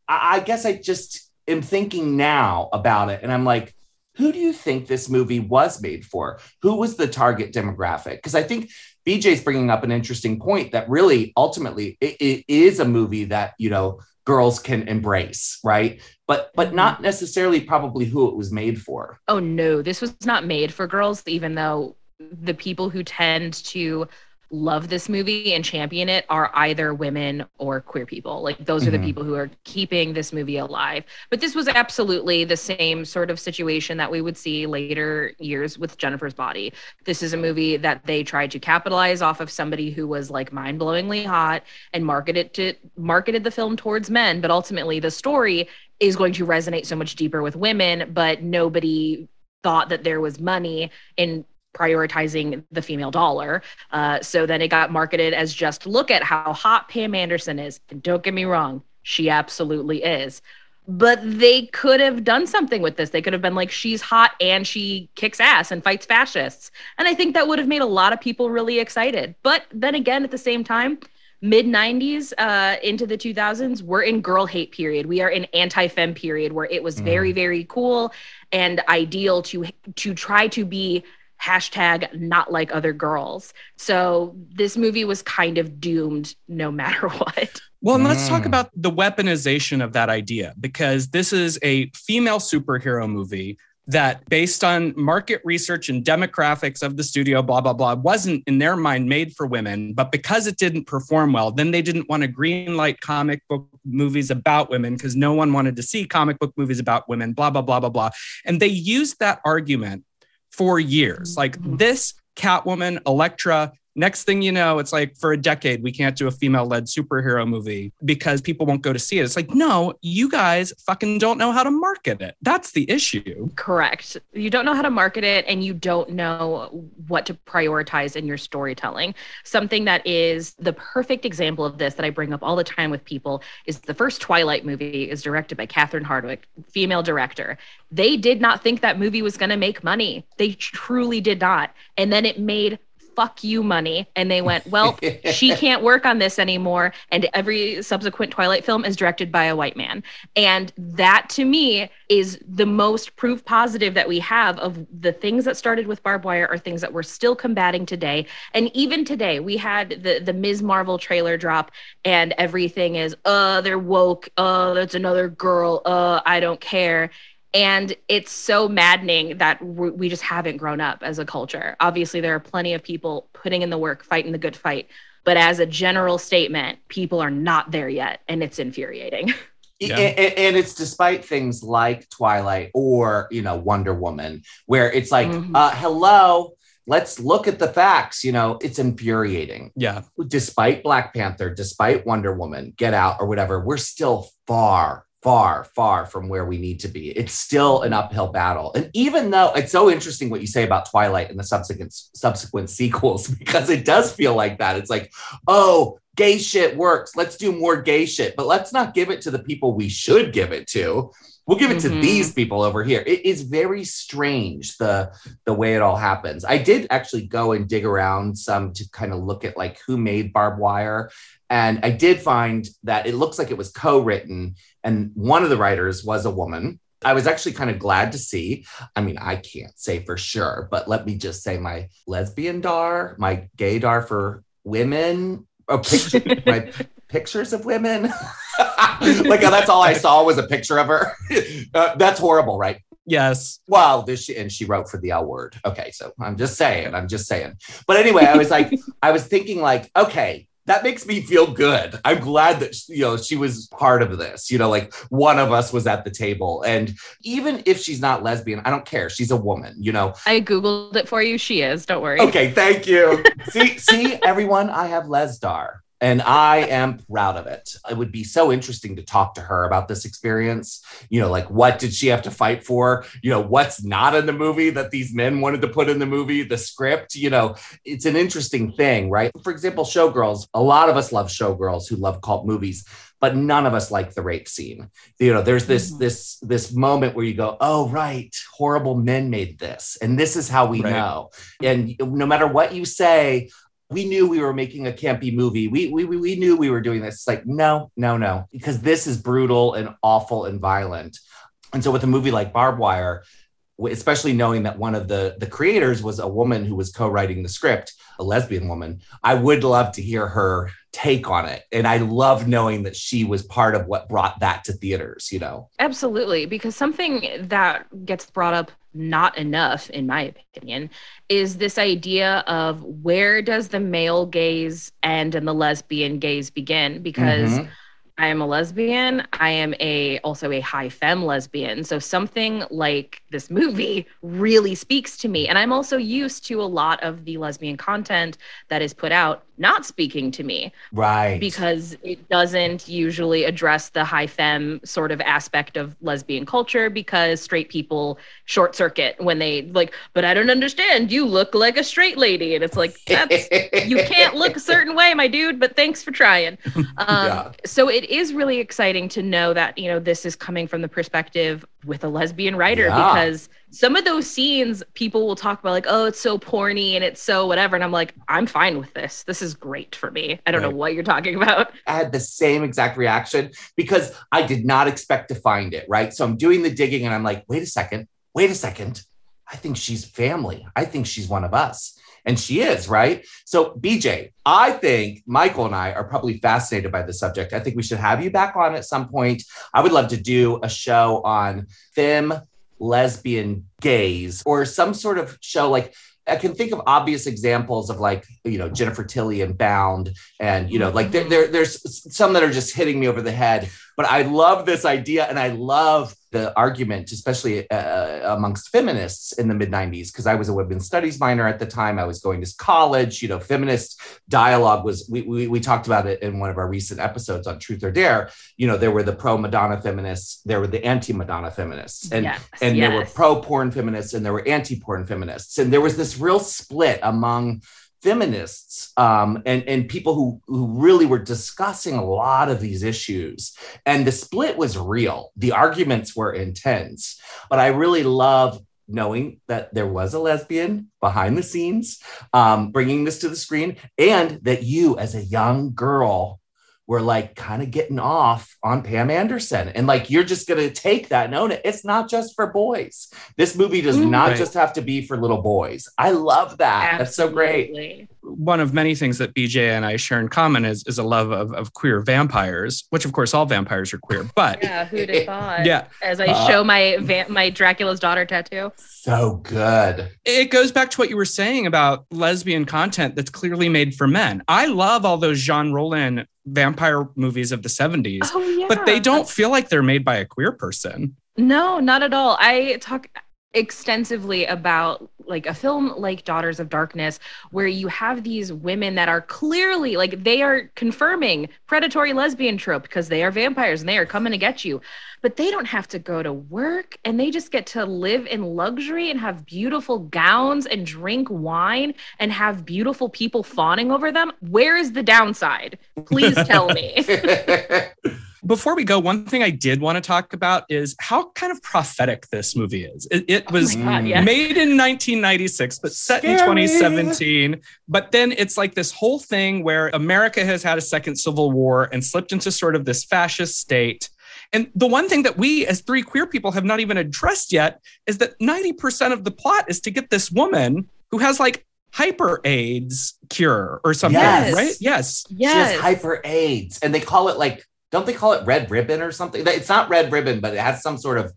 Speaker 1: I, I guess I just am thinking now about it and I'm like, who do you think this movie was made for? Who was the target demographic? Because I think BJ's bringing up an interesting point that really ultimately it, it is a movie that, you know, girls can embrace, right? But but mm-hmm. not necessarily probably who it was made for.
Speaker 3: oh no, this was not made for girls, even though the people who tend to love this movie and champion it are either women or queer people. Like those are the
Speaker 1: Mhm.
Speaker 3: people who are keeping this movie alive. But this was absolutely the same sort of situation that we would see later years with Jennifer's Body. This is a movie that they tried to capitalize off of somebody who was like mind-blowingly hot and marketed to marketed the film towards men, but ultimately the story is going to resonate so much deeper with women, but nobody thought that there was money in prioritizing the female dollar. Uh, so then it got marketed as just look at how hot Pam Anderson is. And don't get me wrong, she absolutely is. But they could have done something with this. They could have been like, she's hot and she kicks ass and fights fascists. And I think that would have made a lot of people really excited. But then again, at the same time, mid 90s uh, into the 2000s, we're in girl hate period. We are in anti fem period where it was very, very cool and ideal to to try to be hashtag not like other girls. So this movie was kind of doomed no matter what.
Speaker 2: Well, and let's talk
Speaker 1: Mm.
Speaker 2: about the weaponization of that idea because this is a female superhero movie that, based on market research and demographics of the studio, blah, blah, blah, wasn't in their mind made for women. But because it didn't perform well, then they didn't want to greenlight comic book movies about women because no one wanted to see comic book movies about women, blah, blah, blah, blah, blah. And they used that argument for years. Like
Speaker 3: Mhm.
Speaker 2: this Catwoman, Elektra, next thing you know, it's like for a decade, we can't do a female led superhero movie because people won't go to see it. It's like, no, you guys fucking don't know how to market it. That's the issue.
Speaker 3: Correct. You don't know how to market it and you don't know what to prioritize in your storytelling. Something that is the perfect example of this that I bring up all the time with people is the first Twilight movie is directed by Catherine Hardwicke, female director. They did not think that movie was going to make money. They truly did not. And then it made fuck you money. And they went, "Well, she can't work on this anymore. And every subsequent twilight film is directed by a white man. And that to me is the most proof positive that we have of the things that started with Barb Wire are things that we're still combating today. And even today we had the the ms. Marvel trailer drop and everything is uh they're woke. Uh that's another girl. Uh i don't care and it's so maddening that we we just haven't grown up as a culture. Obviously, there are plenty of people putting in the work, fighting the good fight. But as a general statement, people are not there yet. And it's infuriating.
Speaker 2: Yeah.
Speaker 1: A- a- and it's despite things like Twilight or you know Wonder Woman, where it's like,
Speaker 3: Mhm.
Speaker 1: uh, hello, let's look at the facts. You know, it's infuriating.
Speaker 2: Yeah.
Speaker 1: Despite Black Panther, despite Wonder Woman, Get Out, or whatever, we're still far, far, far from where we need to be. It's still an uphill battle. And even though it's so interesting what you say about Twilight and the subsequent subsequent sequels, because it does feel like that. It's like, oh, gay shit works. Let's do more gay shit, but let's not give it to the people we should give it to. We'll give it to
Speaker 3: Mhm.
Speaker 1: these people over here. It is very strange the the way it all happens. I did actually go and dig around some to kind of look at like who made Barb Wire. And I did find that it looks like it was co-written, and one of the writers was a woman. I was actually kind of glad to see. I mean, I can't say for sure, but let me just say my lesbian dar, my gay dar for women, oh, picture, my pictures of women. like that's all I saw was a picture of her. Uh, that's horrible, right?
Speaker 2: Yes.
Speaker 1: Well, this and she wrote for the L word. Okay, so I'm just saying, I'm just saying. But anyway, I was like, I was thinking like, okay, that makes me feel good. I'm glad that you know she was part of this. You know, like one of us was at the table, and even if she's not lesbian, I don't care. She's a woman. You know.
Speaker 3: I googled it for you. She is. Don't worry.
Speaker 1: Okay, thank you. see, see, everyone, I have Lesdar. And I am proud of it. It would be so interesting to talk to her about this experience. You know, like what did she have to fight for? You know, what's not in the movie that these men wanted to put in the movie, the script. You know, it's an interesting thing, right? For example, Showgirls, a lot of us love Showgirls who love cult movies but none of us like the rape scene. You know, there's this
Speaker 3: Mhm.
Speaker 1: this this moment where you go, "Oh, right, horrible men made this, and this is how we
Speaker 2: Right.
Speaker 1: know." And no matter what you say, we knew we were making a campy movie. We we we, knew we were doing this. It's like, no, no, no, because this is brutal and awful and violent. And so with a movie like Barb Wire, especially knowing that one of the the creators was a woman who was co-writing the script, a lesbian woman, I would love to hear her take on it. And I love knowing that she was part of what brought that to theaters, you know.
Speaker 3: Absolutely, because something that gets brought up not enough, in my opinion, is this idea of where does the male gaze end and the lesbian gaze begin? Because
Speaker 1: Mhm.
Speaker 3: I am a lesbian. I am a also a high femme lesbian. So something like this movie really speaks to me. And I'm also used to a lot of the lesbian content that is put out not speaking to me
Speaker 1: right.
Speaker 3: because it doesn't usually address the high femme sort of aspect of lesbian culture because straight people short circuit when they like but i don't understand you look like a straight lady and it's like that's you can't look a certain way my dude but thanks for trying um,
Speaker 1: Yeah.
Speaker 3: so it is really exciting to know that you know this is coming from the perspective with a lesbian writer
Speaker 1: Yeah.
Speaker 3: because some of those scenes people will talk about like oh it's so porny and it's so whatever and i'm like i'm fine with this this is great for me i don't know what you're talking about
Speaker 1: I had the same exact reaction because I did not expect to find it, right? So I'm doing the digging and I'm like, wait a second, wait a second. I think she's family. I think she's one of us. And she is, right? So, BJ, I think Michael and I are probably fascinated by the subject. I think we should have you back on at some point. I would love to do a show on femme lesbian gays or some sort of show like I can think of obvious examples of like, you know, Jennifer Tilly and Bound, and, you know, like there, there, there's some that are just hitting me over the head. But I love this idea and I love the argument, especially uh, amongst feminists in the mid 90s, because I was a women's studies minor at the time. I was going to college, you know, feminist dialogue was, we, we, we talked about it in one of our recent episodes on Truth or Dare. You know, there were the pro Madonna feminists, there were the anti Madonna feminists. And
Speaker 3: yes,
Speaker 1: and there were pro porn feminists and there were anti porn feminists and there was this real split among feminists um, and and people who who really were discussing a lot of these issues. And the split was real. The arguments were intense. But i really love knowing that there was a lesbian behind the scenes um, bringing this to the screen and that you as a young girl were like kind of getting off on Pam Anderson. And like, you're just going to take that and own it. It's not just for boys. This movie does
Speaker 3: Mm.
Speaker 1: not
Speaker 2: Right.
Speaker 1: just have to be for little boys. I love that. That's so great.
Speaker 3: Absolutely.
Speaker 2: One of many things that BJ and I share in common is, is a love of, of queer vampires, which of course all vampires are queer. But
Speaker 3: Yeah, who'd have thought?
Speaker 2: yeah,
Speaker 3: As I
Speaker 1: Uh,
Speaker 3: show my va- my Dracula's daughter tattoo.
Speaker 1: So good.
Speaker 2: it goes back to what you were saying about lesbian content that's clearly made for men. I love all those Jean Rollin vampire movies of the 70s,
Speaker 3: Oh yeah.
Speaker 2: but they don't feel like they're made by a queer person.
Speaker 3: No, not at all. I talk extensively about like a film like Daughters of Darkness where you have these women that are clearly like they are confirming predatory lesbian trope because they are vampires and they are coming to get you. But they don't have to go to work and they just get to live in luxury and have beautiful gowns and drink wine and have beautiful people fawning over them. Where is the downside? Please tell me.
Speaker 2: Before we go, one thing I did want to talk about is how kind of prophetic this movie is. It, it oh was
Speaker 3: Oh God, yes.
Speaker 2: made in 1996, but set in 2017. But then it's like this whole thing where America has had a second civil war and slipped into sort of this fascist state. And the one thing that we, as three queer people, have not even addressed yet is that 90% of the plot is to get this woman who has like hyper AIDS cure or something,
Speaker 1: Yes.
Speaker 2: right? Yes.
Speaker 1: She
Speaker 3: Yes.
Speaker 1: has hyper AIDS, and they call it like don't they call it red ribbon or something? It's not red ribbon, but it has some sort of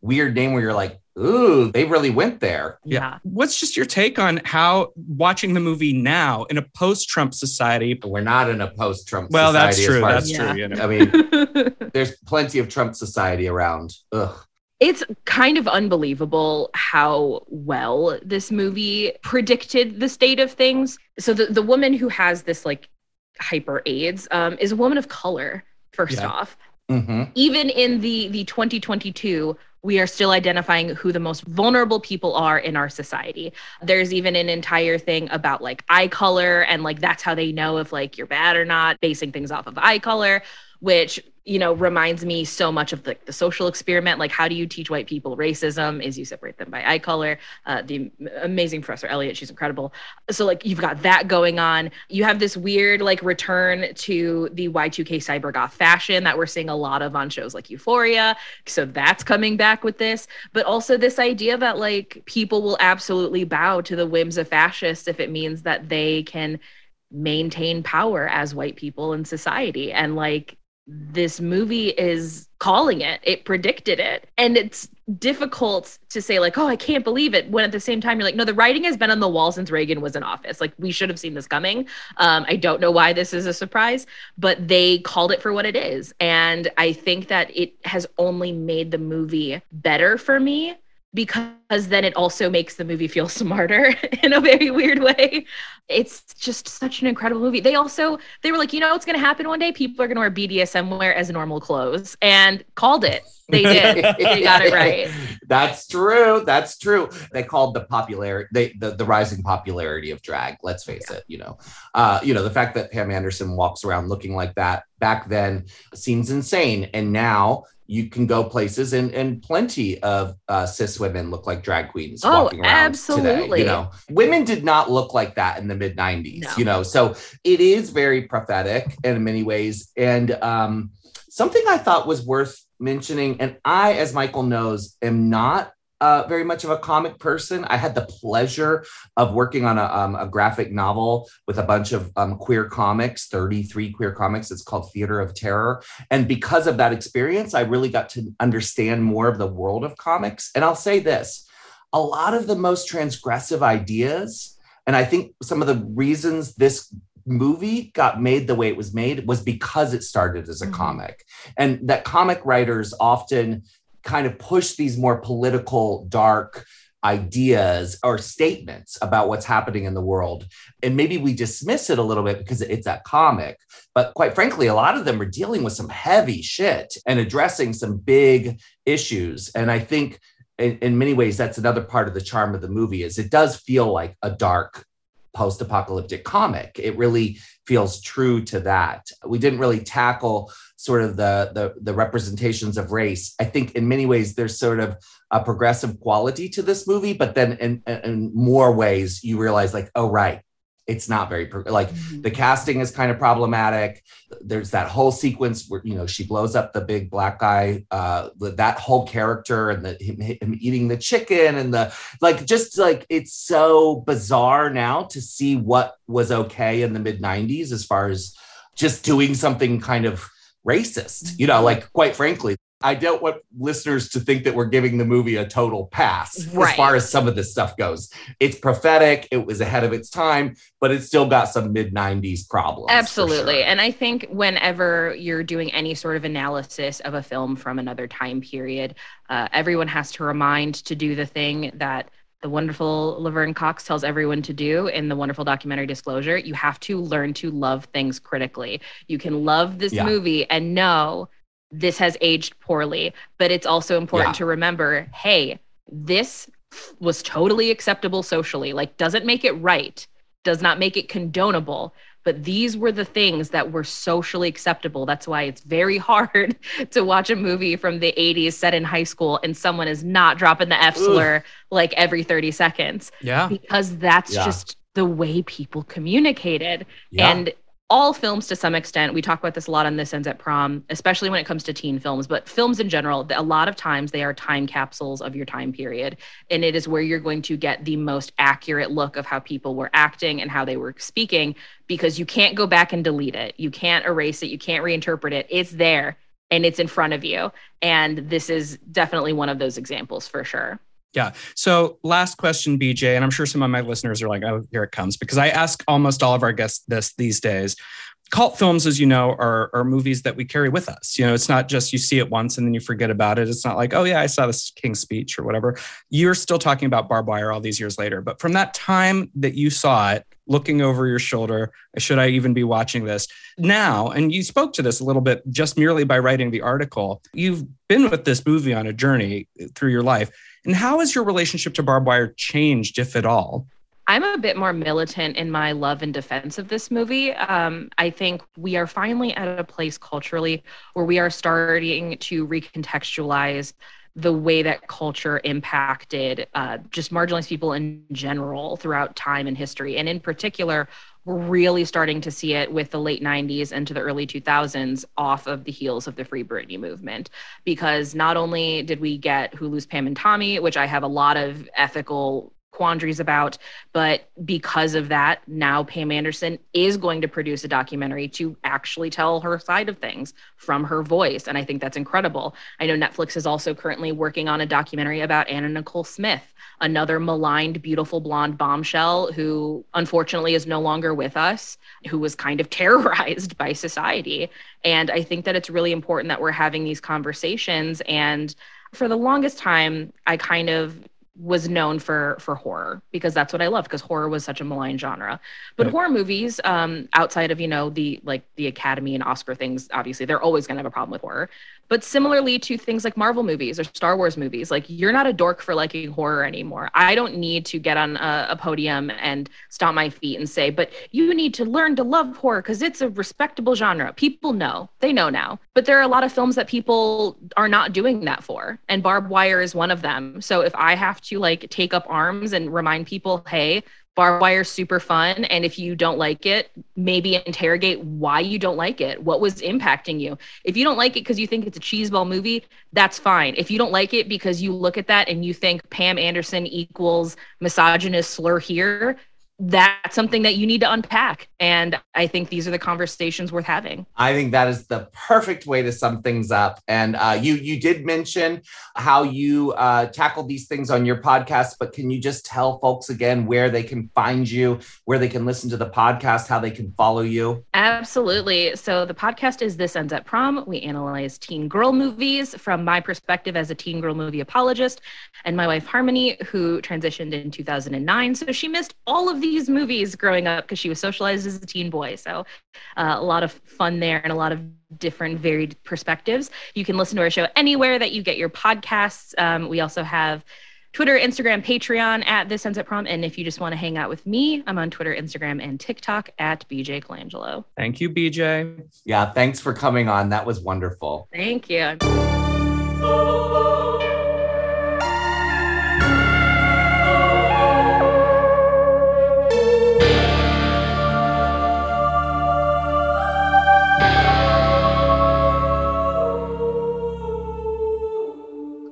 Speaker 1: weird name where you're like, ooh, they really went there.
Speaker 3: Yeah.
Speaker 2: What's just your take on how watching the movie now in a post-Trump society?
Speaker 1: We're not in a post-Trump
Speaker 2: Well, that's
Speaker 1: society as
Speaker 2: true. That's
Speaker 1: as-
Speaker 2: true. You know.
Speaker 1: I mean, there's plenty of Trump society around. Ugh.
Speaker 3: it's kind of unbelievable how well this movie predicted the state of things. So the, the woman who has this like hyper AIDS um, is a woman of color, first
Speaker 2: Yeah.
Speaker 3: off.
Speaker 1: hmm
Speaker 3: Even in the the 2022, we are still identifying who the most vulnerable people are in our society. There's even an entire thing about like eye color and like that's how they know if like you're bad or not, basing things off of eye color, which you know reminds me so much of the, the social experiment. Like how do you teach white people racism is you separate them by eye color. Uh, the amazing professor Elliott she's incredible. So like you've got that going on. You have this weird like return to the y2k cybergoth fashion that we're seeing a lot of on shows like euphoria. So that's coming back with this. But also this idea that like people will absolutely bow to the whims of fascists if it means that they can maintain power as white people in society. And like this movie is calling it. It predicted it. And it's difficult to say like oh i can't believe it when at the same time you're like no the writing has been on the wall since reagan was in office. Like we should have seen this coming. Um, i don't know why this is a surprise but they called it for what it is. And i think that it has only made the movie better for me because then it also makes the movie feel smarter in a very weird way. It's just such an incredible movie. They also they were like, you know what's gonna happen one day? People are gonna wear BDSM wear as normal clothes and called it. They did. they got it right.
Speaker 1: That's true. That's true. They called the popularity, they, the the rising popularity of drag. Let's face it. You know, uh, you know the fact that Pam Anderson walks around looking like that back then seems insane, and now you can go places and and plenty of uh, cis women look like drag queens
Speaker 3: Oh,
Speaker 1: walking around today.
Speaker 3: absolutely.
Speaker 1: You know, women did not look like that in the mid '90s.
Speaker 3: No.
Speaker 1: You know, so it is very prophetic in many ways, and um, something I thought was worth mentioning, and I, as Michael knows, am not uh, very much of a comic person. I had the pleasure of working on a, um, a graphic novel with a bunch of um, queer comics, 33 queer comics. It's called Theater of Terror. And because of that experience, I really got to understand more of the world of comics. And I'll say this a lot of the most transgressive ideas, and I think some of the reasons this movie got made the way it was made was because it started as a
Speaker 3: Mhm.
Speaker 1: comic and that comic writers often kind of push these more political dark ideas or statements about what's happening in the world. And maybe we dismiss it a little bit because it's a comic. But quite frankly a lot of them are dealing with some heavy shit and addressing some big issues. And i think in, in many ways that's another part of the charm of the movie is it does feel like a dark post-apocalyptic comic. It really feels true to that. We didn't really tackle sort of the, the the representations of race. I think in many ways there's sort of a progressive quality to this movie but then in, in more ways you realize like oh right it's not very like the casting is kind of problematic. There's that whole sequence where you know she blows up the big black guy uh that whole character and the him, him eating the chicken and the like just like it's so bizarre now to see what was okay in the mid 90s as far as just doing something kind of racist you know like quite frankly I don't want listeners to think that we're giving the movie a total pass as far as some of this stuff goes. It's prophetic, it was ahead of its time, but it's still got some mid 90s problems.
Speaker 3: Absolutely.
Speaker 1: sure.
Speaker 3: And I think whenever you're doing any sort of analysis of a film from another time period, uh, everyone has to remind to do the thing that the wonderful Laverne Cox tells everyone to do in the wonderful documentary Disclosure. You have to learn to love things critically. You can love this
Speaker 1: Yeah.
Speaker 3: movie and know this has aged poorly, but it's also important
Speaker 1: Yeah.
Speaker 3: to remember hey, this was totally acceptable socially. Like, doesn't make it right, does not make it condonable, but these were the things that were socially acceptable. That's why it's very hard to watch a movie from the 80s set in high school and someone is not dropping the F slur like every 30 seconds
Speaker 2: Yeah.
Speaker 3: because that's
Speaker 1: Yeah.
Speaker 3: just the way people communicated.
Speaker 1: Yeah.
Speaker 3: And all films to some extent we talk about this a lot on this ends at prom especially when it comes to teen films but films in general a lot of times they are time capsules of your time period and it is where you're going to get the most accurate look of how people were acting and how they were speaking because you can't go back and delete it. You can't erase it. You can't reinterpret it. It's there and it's in front of you and this is definitely one of those examples for sure
Speaker 2: Yeah. So, last question, BJ, and I'm sure some of my listeners are like, "Oh, here it comes," because I ask almost all of our guests this these days. Cult films, as you know, are are movies that we carry with us. You know, it's not just you see it once and then you forget about it. It's not like, oh yeah, I saw this King's Speech or whatever. You're still talking about Barb Wire all these years later, but from that time that you saw it, looking over your shoulder, should I even be watching this now? And you spoke to this a little bit just merely by writing the article. You've been with this movie on a journey through your life. And how has your relationship to Barb Wire changed, if at all?
Speaker 3: I'm a bit more militant in my love and defense of this movie. Um, I think we are finally at a place culturally where we are starting to recontextualize the way that culture impacted uh, just marginalized people in general throughout time and history. And in particular, really starting to see it with the late 90s into the early 2000s off of the heels of the Free Britney movement. Because not only did we get Hulu's Pam and Tommy, which I have a lot of ethical quandaries about. But because of that, now Pam Anderson is going to produce a documentary to actually tell her side of things from her voice. And I think that's incredible. I know Netflix is also currently working on a documentary about Anna Nicole Smith, another maligned, beautiful blonde bombshell who unfortunately is no longer with us, who was kind of terrorized by society. And I think that it's really important that we're having these conversations. And for the longest time, I kind of was known for for horror because that's what I loved because horror was such a malign genre. But
Speaker 2: Right.
Speaker 3: horror movies, um, outside of you know the like the Academy and Oscar things, obviously they're always going to have a problem with horror. But similarly to things like Marvel movies or Star Wars movies, like you're not a dork for liking horror anymore. I don't need to get on a, a podium and stomp my feet and say, but you need to learn to love horror because it's a respectable genre. People know, they know now. But there are a lot of films that people are not doing that for, and Barb Wire is one of them. So if I have to like take up arms and remind people, hey, Barb Wire super fun. And if you don't like it, maybe interrogate why you don't like it. What was impacting you? If you don't like it because you think it's a cheeseball movie, that's fine. If you don't like it because you look at that and you think Pam Anderson equals misogynist slur here, that's something that you need to unpack. And I think these are the conversations worth having.
Speaker 1: I think that is the perfect way to sum things up. And uh, you you did mention how you uh, tackle these things on your podcast, but can you just tell folks again where they can find you, where they can listen to the podcast, how they can follow you?
Speaker 3: Absolutely. So the podcast is This Ends at Prom. We analyze teen girl movies from my perspective as a teen girl movie apologist, and my wife Harmony, who transitioned in 2009. So she missed all of these movies growing up because she was socialized as a teen boy. So uh, a lot of fun there and a lot of different varied perspectives. You can listen to our show anywhere that you get your podcasts. Um, we also have Twitter, Instagram, Patreon at This Ends at Prom. And if you just want to hang out with me, I'm on Twitter, Instagram, and TikTok at BJ Colangelo.
Speaker 2: Thank you, BJ.
Speaker 1: Yeah, thanks for coming on. That was wonderful.
Speaker 3: Thank you.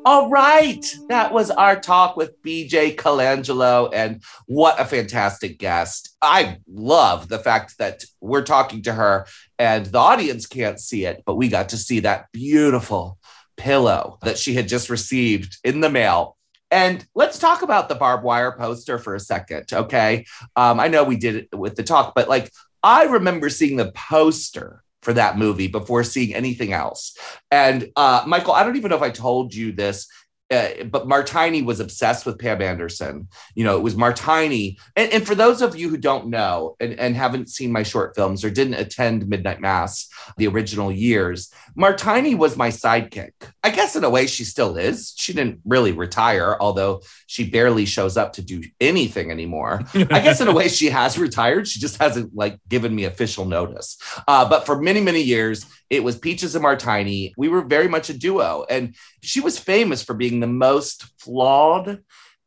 Speaker 1: All right. That was our talk with BJ Colangelo. And what a fantastic guest. I love the fact that we're talking to her and the audience can't see it, but we got to see that beautiful pillow that she had just received in the mail. And let's talk about the Barb Wire poster for a second. Okay. Um, I know we did it with the talk, but like I remember seeing the poster for that movie before seeing anything else. And uh, Michael, I don't even know if I told you this, uh, but Martini was obsessed with Pam Anderson. You know, it was Martini. And, and for those of you who don't know and, and haven't seen my short films or didn't attend Midnight Mass the original years, Martini was my sidekick. I guess in a way she still is. She didn't really retire, although she barely shows up to do anything anymore. I guess in a way she has retired. She just hasn't like given me official notice. Uh, but for many, many years, it was Peaches and Martini. We were very much a duo. And she was famous for being the most flawed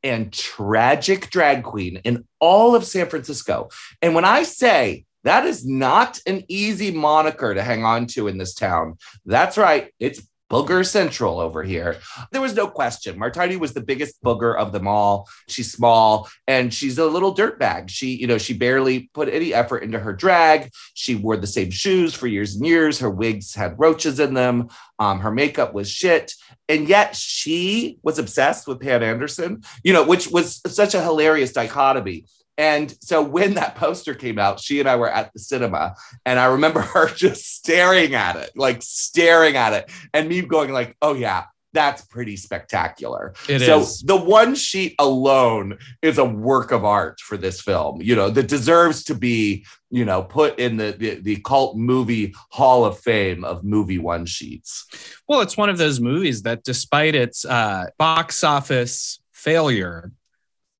Speaker 1: and tragic drag queen in all of San Francisco. And when I say That is not an easy moniker to hang on to in this town. That's right. It's Booger Central over here. There was no question. Martini was the biggest booger of them all. She's small and she's a little dirtbag. She, you know, she barely put any effort into her drag. She wore the same shoes for years and years. Her wigs had roaches in them. Um, her makeup was shit. And yet she was obsessed with Pam Anderson, you know, which was such a hilarious dichotomy. And so when that poster came out, she and I were at the cinema, and I remember her just staring at it, like staring at it, and me going like, "Oh yeah, that's pretty spectacular."
Speaker 2: It
Speaker 1: so
Speaker 2: is.
Speaker 1: the one sheet alone is a work of art for this film, you know, that deserves to be, you know, put in the the, the cult movie hall of fame of movie one sheets.
Speaker 2: Well, it's one of those movies that, despite its uh, box office failure,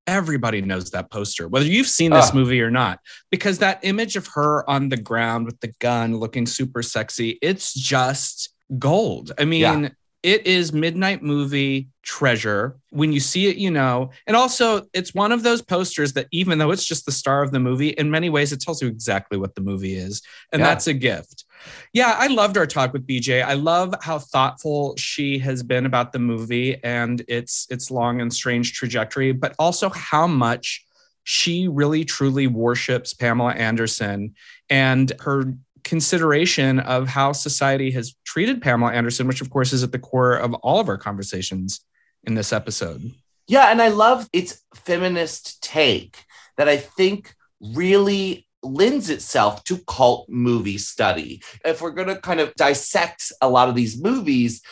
Speaker 2: everybody knows that poster, whether you've seen this
Speaker 1: Ah.
Speaker 2: movie or not, because that image of her on the ground with the gun looking super sexy, it's just gold. I mean,
Speaker 1: Yeah.
Speaker 2: it is midnight movie treasure. When you see it, you know. And also, it's one of those posters that, even though it's just the star of the movie, in many ways, it tells you exactly what the movie is. And
Speaker 1: Yeah.
Speaker 2: that's a gift. Yeah, I loved our talk with BJ. I love how thoughtful she has been about the movie and its its long and strange trajectory, but also how much she really truly worships Pamela Anderson and her consideration of how society has treated Pamela Anderson, which of course is at the core of all of our conversations in this episode.
Speaker 1: Yeah, and I love its feminist take that I think really lends itself to cult movie study. If we're going to kind of dissect a lot of these movies,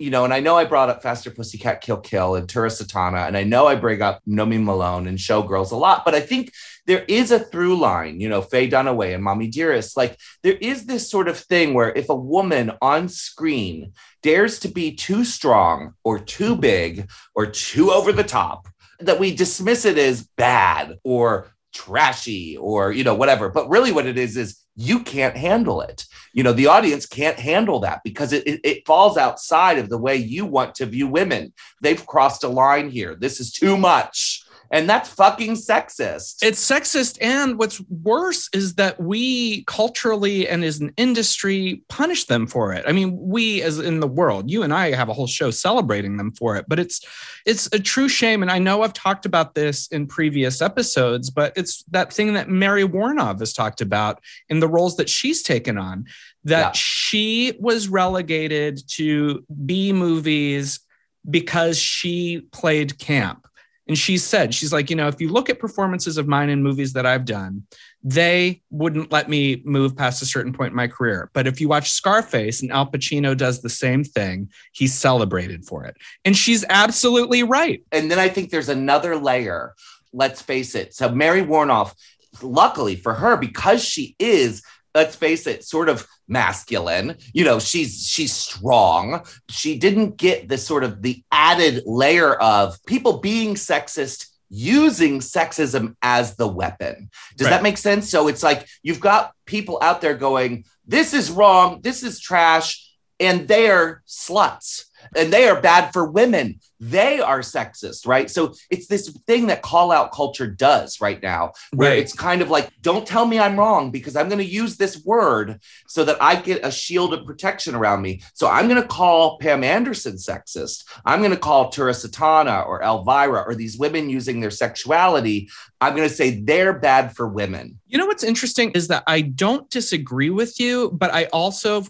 Speaker 1: you know, and I know I brought up Faster Pussycat Kill Kill and Tura Satana, and I know I bring up Nomi Malone and Showgirls a lot, but I think there is a through line, you know, Faye Dunaway and Mommy Dearest. Like there is this sort of thing where if a woman on screen dares to be too strong or too big or too over the top, that we dismiss it as bad or trashy or you know whatever. But really what it is is you can't handle it. You know the audience can't handle that because it, it, it falls outside of the way you want to view women. They've crossed a line here. This is too much and that's fucking sexist
Speaker 2: It's sexist. And what's worse is that we culturally and as an industry punish them for it. I mean, we as in the world, you and I have a whole show celebrating them for it, but it's it's a true shame. And I know I've talked about this in previous episodes, but it's that thing that Mary Woronov has talked about in the roles that she's taken on, that
Speaker 1: Yeah.
Speaker 2: she was relegated to B movies because she played camp. And she said, she's like, you know, if you look at performances of mine in movies that I've done, they wouldn't let me move past a certain point in my career. But if you watch Scarface and Al Pacino does the same thing, he's celebrated for it. And she's absolutely right.
Speaker 1: and then I think there's another layer. Let's face it. So Mary Woronov, luckily for her, because she is, let's face it, sort of masculine. You know, she's she's strong. She didn't get the sort of the added layer of people being sexist using sexism as the weapon. Does
Speaker 2: Right.
Speaker 1: that make sense? So it's like you've got people out there going, this is wrong, this is trash, and they are sluts and they are bad for women. They are sexist, right? So it's this thing that call out culture does right now, where
Speaker 2: Right.
Speaker 1: it's kind of like, don't tell me I'm wrong because I'm going to use this word so that I get a shield of protection around me. So I'm going to call Pam Anderson sexist. I'm going to call Tura Satana or Elvira or these women using their sexuality. I'm going to say they're bad for women.
Speaker 2: You know what's interesting is that I don't disagree with you, but I also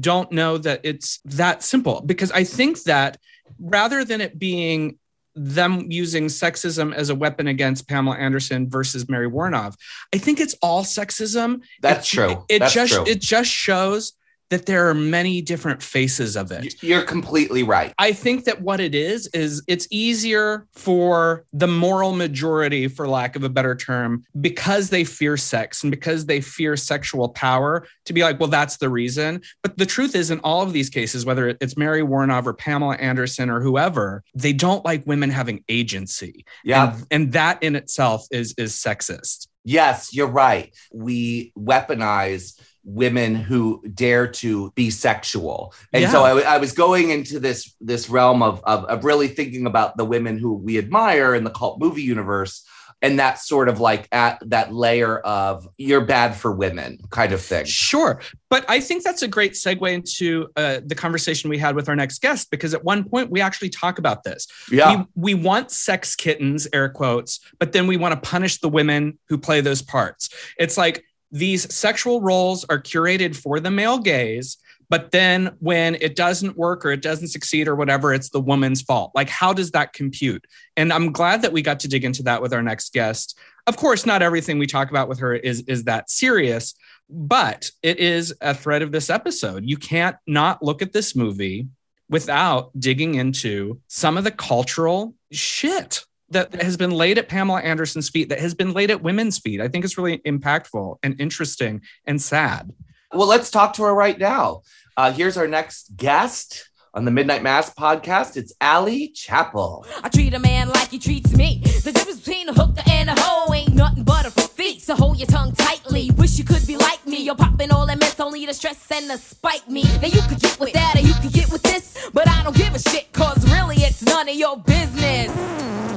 Speaker 2: don't know that it's that simple because I think that rather than it being them using sexism as a weapon against Pamela Anderson versus Mary Woronov, I think it's all sexism.
Speaker 1: That's
Speaker 2: It-
Speaker 1: true.
Speaker 2: It
Speaker 1: That's
Speaker 2: just
Speaker 1: true.
Speaker 2: it just shows that there are many different faces of it.
Speaker 1: You're completely right.
Speaker 2: I think that what it is is it's easier for the moral majority, for lack of a better term, because they fear sex and because they fear sexual power, to be like, well, that's the reason. But the truth is, in all of these cases, whether it's Mary Woronov or Pamela Anderson or whoever, they don't like women having agency.
Speaker 1: Yeah.
Speaker 2: And, and that in itself is is sexist.
Speaker 1: Yes, you're right. We weaponize women who dare to be sexual. And so I, I was going into this this realm of, of of really thinking about the women who we admire in the cult movie universe. and that sort of like at that layer of you're bad for women kind of thing.
Speaker 2: Sure. But I think that's a great segue into uh, the conversation we had with our next guest, because at one point we actually talk about this.
Speaker 1: Yeah.
Speaker 2: We, we want sex kittens, air quotes, but then we want to punish the women who play those parts. It's like these sexual roles are curated for the male gaze. But then when it doesn't work or it doesn't succeed or whatever, it's the woman's fault. Like, how does that compute? And I'm glad that we got to dig into that with our next guest. Of course, not everything we talk about with her is, is that serious, but it is a thread of this episode. You can't not look at this movie without digging into some of the cultural shit that has been laid at Pamela Anderson's feet, that has been laid at women's feet. I think it's really impactful and interesting and sad.
Speaker 1: Well, let's talk to her right now. Uh, here's our next guest on the Midnight Mass podcast. It's Allie Chapel.
Speaker 4: I treat a man like he treats me. The difference between a hooker and a hoe ain't nothing but a feet. So hold your tongue tightly. Wish you could be like me. You're popping all that mess only to stress and to spite me. Now you could get with that or you could get with this. But I don't give a shit, cause really it's none of your business.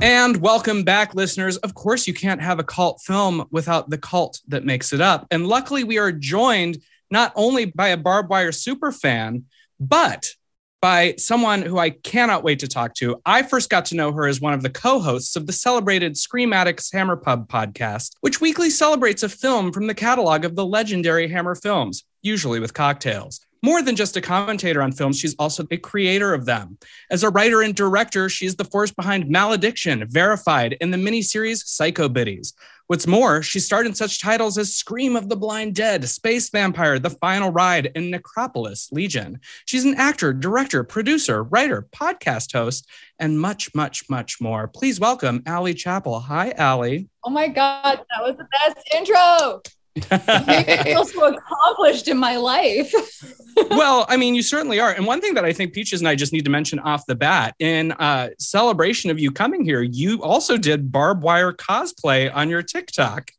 Speaker 2: And welcome back, listeners. Of course, you can't have a cult film without the cult that makes it up. And luckily, we are joined not only by a Barb Wire super fan, but by someone who I cannot wait to talk to. I first got to know her as one of the co hosts of the celebrated Scream Addicts Hammer Pub podcast, which weekly celebrates a film from the catalog of the legendary Hammer films, usually with cocktails. More than just a commentator on films, she's also a creator of them. As a writer and director, she's the force behind Malediction, Verified, and the miniseries Psycho Biddies. What's more, she starred in such titles as Scream of the Blind Dead, Space Vampire, The Final Ride, and Necropolis Legion. She's an actor, director, producer, writer, podcast host, and much, much, much more. Please welcome Allie Chapel. Hi, Allie.
Speaker 5: Oh my god, that was the best intro. You make me feel so accomplished in my life.
Speaker 2: well, I mean, you certainly are. And one thing that I think Peaches and I just need to mention off the bat in uh, celebration of you coming here, you also did Barb Wire cosplay on your TikTok.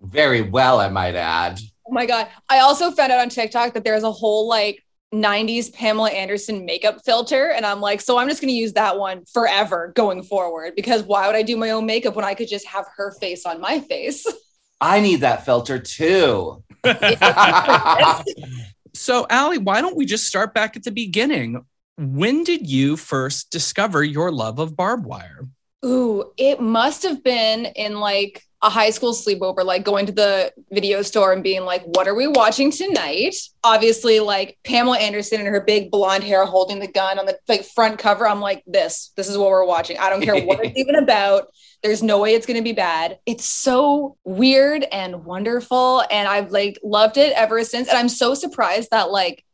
Speaker 1: Very well, I might add.
Speaker 5: Oh my god. I also found out on TikTok that there's a whole like 90s Pamela Anderson makeup filter. And I'm like, so I'm just gonna use that one forever going forward because why would I do my own makeup when I could just have her face on my face?
Speaker 1: I need that filter too.
Speaker 2: So, Allie, why don't we just start back at the beginning? When did you first discover your love of Barb Wire?
Speaker 5: Ooh, it must have been in like a high school sleepover, like going to the video store and being like, what are we watching tonight? Obviously, like Pamela Anderson and her big blonde hair holding the gun on the like front cover. I'm like, this, this is what we're watching. I don't care what it's even about. There's no way it's going to be bad. It's so weird and wonderful. And I've like loved it ever since. And I'm so surprised that like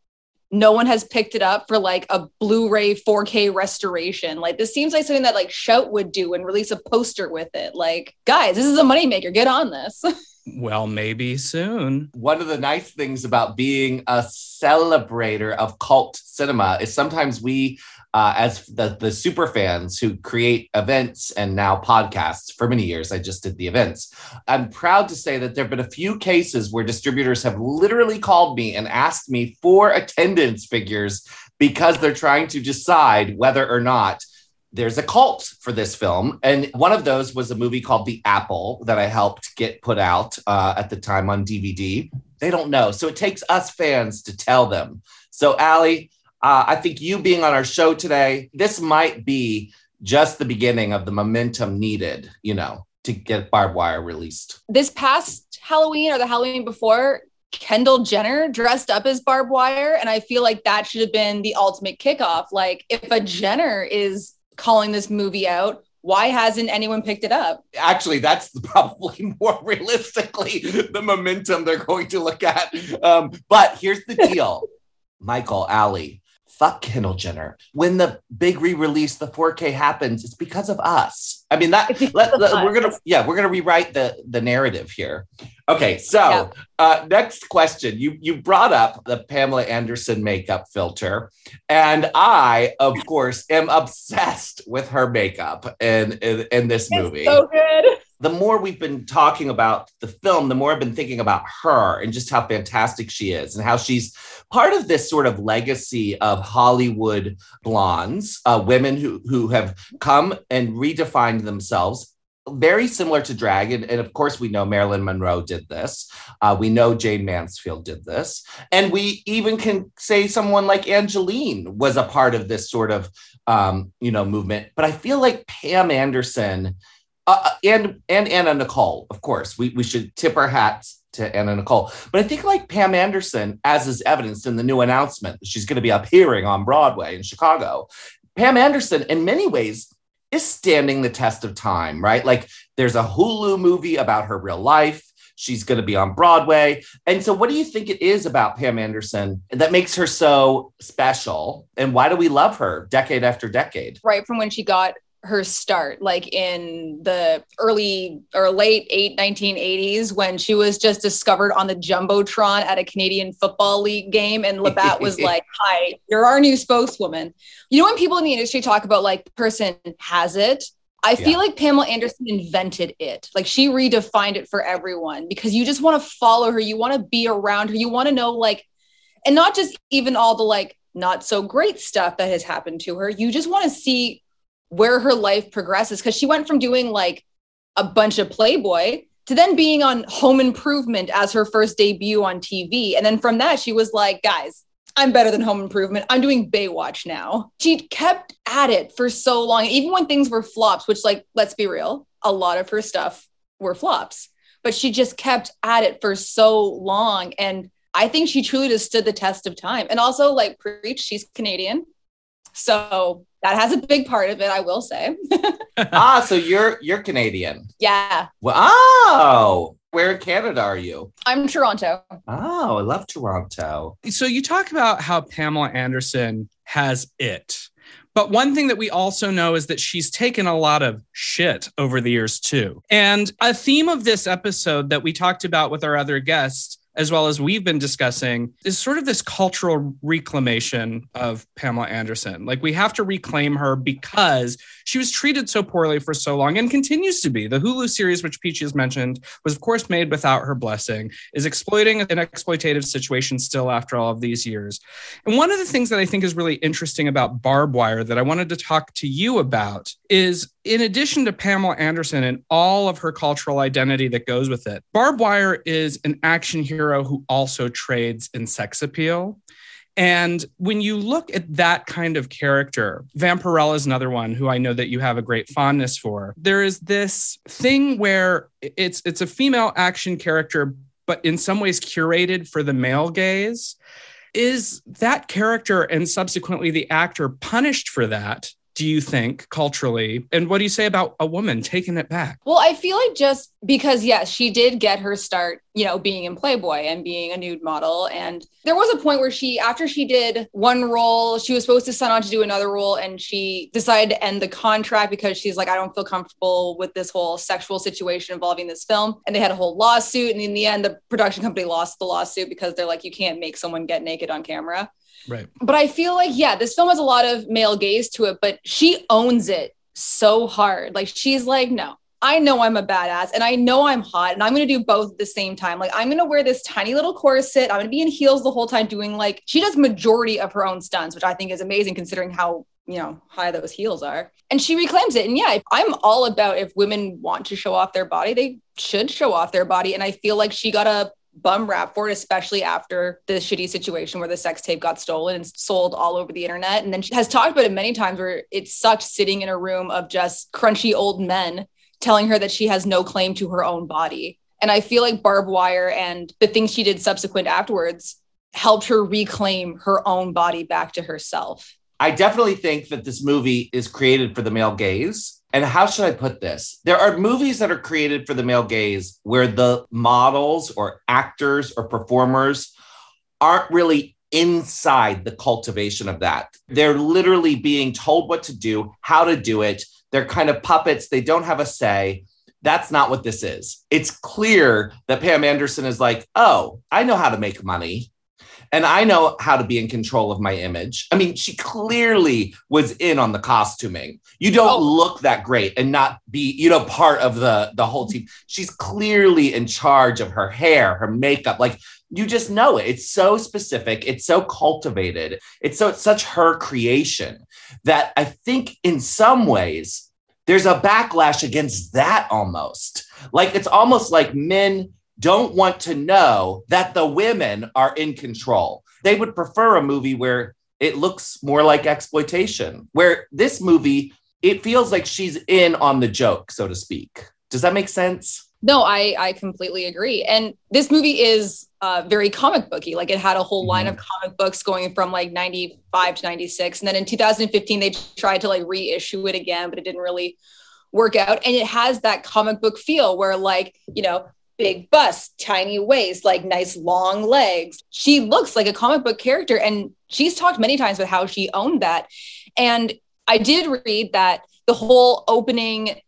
Speaker 5: no one has picked it up for like a Blu-ray 4K restoration. Like this seems like something that like Shout would do and release a poster with it. Like, guys, this is a moneymaker. Get on this.
Speaker 2: Well, maybe soon.
Speaker 1: One of the nice things about being a celebrator of cult cinema is sometimes we, uh, as the, the super fans who create events and now podcasts for many years, I just did the events. I'm proud to say that there have been a few cases where distributors have literally called me and asked me for attendance figures because they're trying to decide whether or not there's a cult for this film. And one of those was a movie called The Apple that I helped get put out uh, at the time on DVD. They don't know. So it takes us fans to tell them. So, Allie, uh, I think you being on our show today, this might be just the beginning of the momentum needed, you know, to get Barb Wire released.
Speaker 5: this past Halloween or the Halloween before, Kendall Jenner dressed up as Barb Wire. And I feel like that should have been the ultimate kickoff. Like, if a Jenner is calling this movie out, why hasn't anyone picked it up?
Speaker 1: Actually, that's probably more realistically the momentum they're going to look at. Um, but here's the deal Michael, Allie, fuck Kendall Jenner. When the big re-release, the 4K happens, it's because of us. I mean that let, let- we're gonna yeah we're gonna rewrite the the narrative here. Okay, so
Speaker 5: Yeah.
Speaker 1: uh, next question. You you brought up the Pamela Anderson makeup filter, and I of course am obsessed with her makeup in in, in this movie
Speaker 5: so good.
Speaker 1: The more we've been talking about the film, the more I've been thinking about her and just how fantastic she is and how she's part of this sort of legacy of Hollywood blondes, uh, women who, who have come and redefined themselves very similar to drag. And, and of course, we know Marilyn Monroe did this. Uh, we know Jayne Mansfield did this. And we even can say someone like Angelyne was a part of this sort of, um, you know, movement. But I feel like Pam Anderson uh, and and Anna Nicole, of course, we, we should tip our hats to Anna Nicole. But I think like Pam Anderson, as is evidenced in the new announcement, she's going to be appearing on Broadway in Chicago. Pam Anderson, in many ways, is standing the test of time, right? Like there's a Hulu movie about her real life. She's going to be on Broadway. And so, what do you think it is about Pam Anderson that makes her so special? And why do we love her decade after decade?
Speaker 5: right from when she got her start like in the early or late 8 1980s when she was just discovered on the jumbotron at a canadian football league game and labatt was like hi you're our new spokeswoman you know when people in the industry talk about like person has it I feel
Speaker 1: Yeah.
Speaker 5: like Pamela Anderson invented it. Like she redefined it for everyone because you just want to follow her. You want to be around her. You want to know, like, and not just even all the like not so great stuff that has happened to her. You just want to see where her life progresses because she went from doing like a bunch of Playboy to then being on Home Improvement as her first debut on TV. And then from that, she was like, guys, I'm better than Home Improvement. I'm doing Baywatch now. She kept at it for so long, even when things were flops, which, like, let's be real, a lot of her stuff were flops, but she just kept at it for so long. And I think she truly just stood the test of time. And also, like, preach, she's Canadian. So that has a big part of it, I will say.
Speaker 1: ah, so you're you're Canadian.
Speaker 5: yeah,
Speaker 1: Wow. Where in Canada are you?
Speaker 5: I'm Toronto.
Speaker 1: Oh, I love Toronto.
Speaker 2: So you talk about how Pamela Anderson has it. But one thing that we also know is that she's taken a lot of shit over the years too. And a theme of this episode that we talked about with our other guests as well as we've been discussing is sort of this cultural reclamation of Pamela Anderson. Like we have to reclaim her because she was treated so poorly for so long and continues to be. The Hulu series, which Peachy has mentioned, was of course made without her blessing, is exploiting an exploitative situation still after all of these years. And one of the things that I think is really interesting about Barb Wire that I wanted to talk to you about is in addition to Pamela Anderson and all of her cultural identity that goes with it, Barb Wire is an action hero who also trades in sex appeal. And when you look at that kind of character, Vampirella is another one who I know that you have a great fondness for. There is this thing where it's it's a female action character, but in some ways curated for the male gaze. Is that character and subsequently the actor punished for that? Do you think culturally? And what do you say about a woman taking it back?
Speaker 5: Well, I feel like just because, yes, she did get her start, you know, being in Playboy and being a nude model. And there was a point where she, after she did one role, she was supposed to sign on to do another role. And she decided to end the contract because she's like, I don't feel comfortable with this whole sexual situation involving this film. And they had a whole lawsuit. And in the end, the production company lost the lawsuit because they're like, you can't make someone get naked on camera.
Speaker 2: Right.
Speaker 5: But I feel like, yeah, this film has a lot of male gaze to it, but she owns it so hard. Like, she's like, no, I know I'm a badass and I know I'm hot and I'm going to do both at the same time. Like, I'm going to wear this tiny little corset. I'm going to be in heels the whole time doing like, she does majority of her own stunts, which I think is amazing considering how, you know, high those heels are. And she reclaims it. And yeah, I'm all about if women want to show off their body, they should show off their body. And I feel like she got a bum rap for it, especially after the shitty situation where the sex tape got stolen and sold all over the internet. And then she has talked about it many times where it sucked sitting in a room of just crunchy old men telling her that she has no claim to her own body. And I feel like Barb Wire and the things she did subsequent afterwards helped her reclaim her own body back to herself.
Speaker 1: I definitely think that this movie is created for the male gaze. And how should I put this? There are movies that are created for the male gaze where the models or actors or performers aren't really inside the cultivation of that. They're literally being told what to do, how to do it. They're kind of puppets, they don't have a say. That's not what this is. It's clear that Pam Anderson is like, oh, I know how to make money and I know how to be in control of my image. I mean, she clearly was in on the costuming. You don't
Speaker 5: Oh.
Speaker 1: look that great and not be, you know, part of the the whole team. She's clearly in charge of her hair, her makeup. Like you just know it. It's so specific. It's so cultivated. It's so it's such her creation that I think in some ways there's a backlash against that almost. Like it's almost like men don't want to know that the women are in control. They would prefer a movie where it looks more like exploitation, where this movie, it feels like she's in on the joke, so to speak. Does that make sense?
Speaker 5: No, I I completely agree. And this movie is uh, very comic booky. Like it had a whole line of comic books going from like 95 to 96. And then in 2015, they tried to like reissue it again, but it didn't really work out. And it has that comic book feel where like, you know, big bust, tiny waist, like nice long legs. She looks like a comic book character. And she's talked many times about how she owned that. And I did read that the whole opening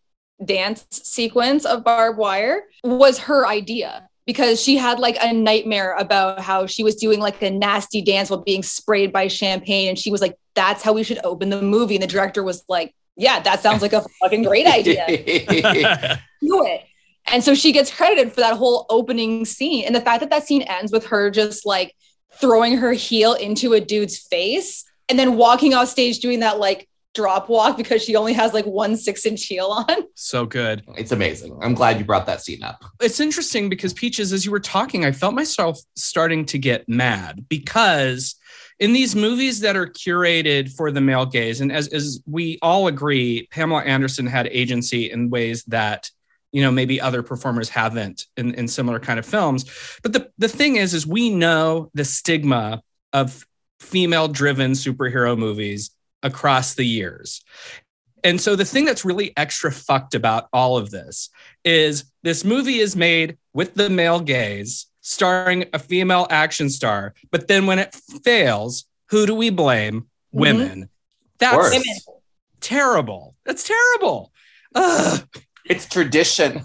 Speaker 5: dance sequence of Barb Wire was her idea because she had like a nightmare about how she was doing like a nasty dance while being sprayed by champagne and she was like that's how we should open the movie and the director was like yeah that sounds like a fucking great idea do it and so she gets credited for that whole opening scene and the fact that that scene ends with her just like throwing her heel into a dude's face and then walking off stage doing that like drop walk because she only has like one six inch heel on
Speaker 2: so good.
Speaker 1: it's amazing. I'm glad you brought that scene up.
Speaker 2: It's interesting because Peaches, as you were talking, I felt myself starting to get mad because in these movies that are curated for the male gaze, and as, as we all agree, Pamela Anderson had agency in ways that you know maybe other performers haven't in, in similar kind of films. But the, the thing is, is we know the stigma of female driven superhero movies across the years. And so the thing that's really extra fucked about all of this is this movie is made with the male gaze, starring a female action star, but then when it fails, who do we blame? Mm-hmm. Women. That's terrible. That's terrible. Ugh.
Speaker 1: It's tradition.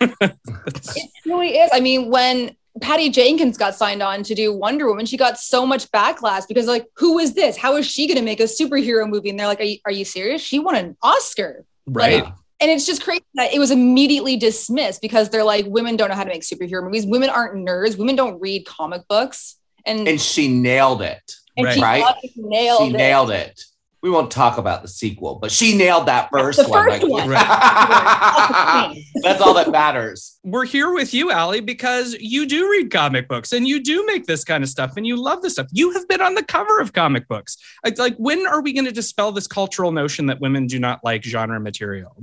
Speaker 5: It really is. I mean, when Patty Jenkins got signed on to do Wonder Woman, she got so much backlash because, like, who is this? How is she going to make a superhero movie? And they're like, are you, are you serious? She won an Oscar.
Speaker 2: Right.
Speaker 5: Like, and it's just crazy that it was immediately dismissed because they're like, women don't know how to make superhero movies. Women aren't nerds. Women don't read comic books. And,
Speaker 1: And she nailed it.
Speaker 5: and she
Speaker 1: right.
Speaker 5: nailed
Speaker 1: she
Speaker 5: it.
Speaker 1: nailed it. We won't talk about the sequel, but she nailed that first
Speaker 5: The
Speaker 1: one.
Speaker 5: first one.
Speaker 1: That's all that matters.
Speaker 2: We're here with you, Allie, because you do read comic books and you do make this kind of stuff and you love this stuff. You have been on the cover of comic books. Like, like when are we going to dispel this cultural notion that women do not like genre material?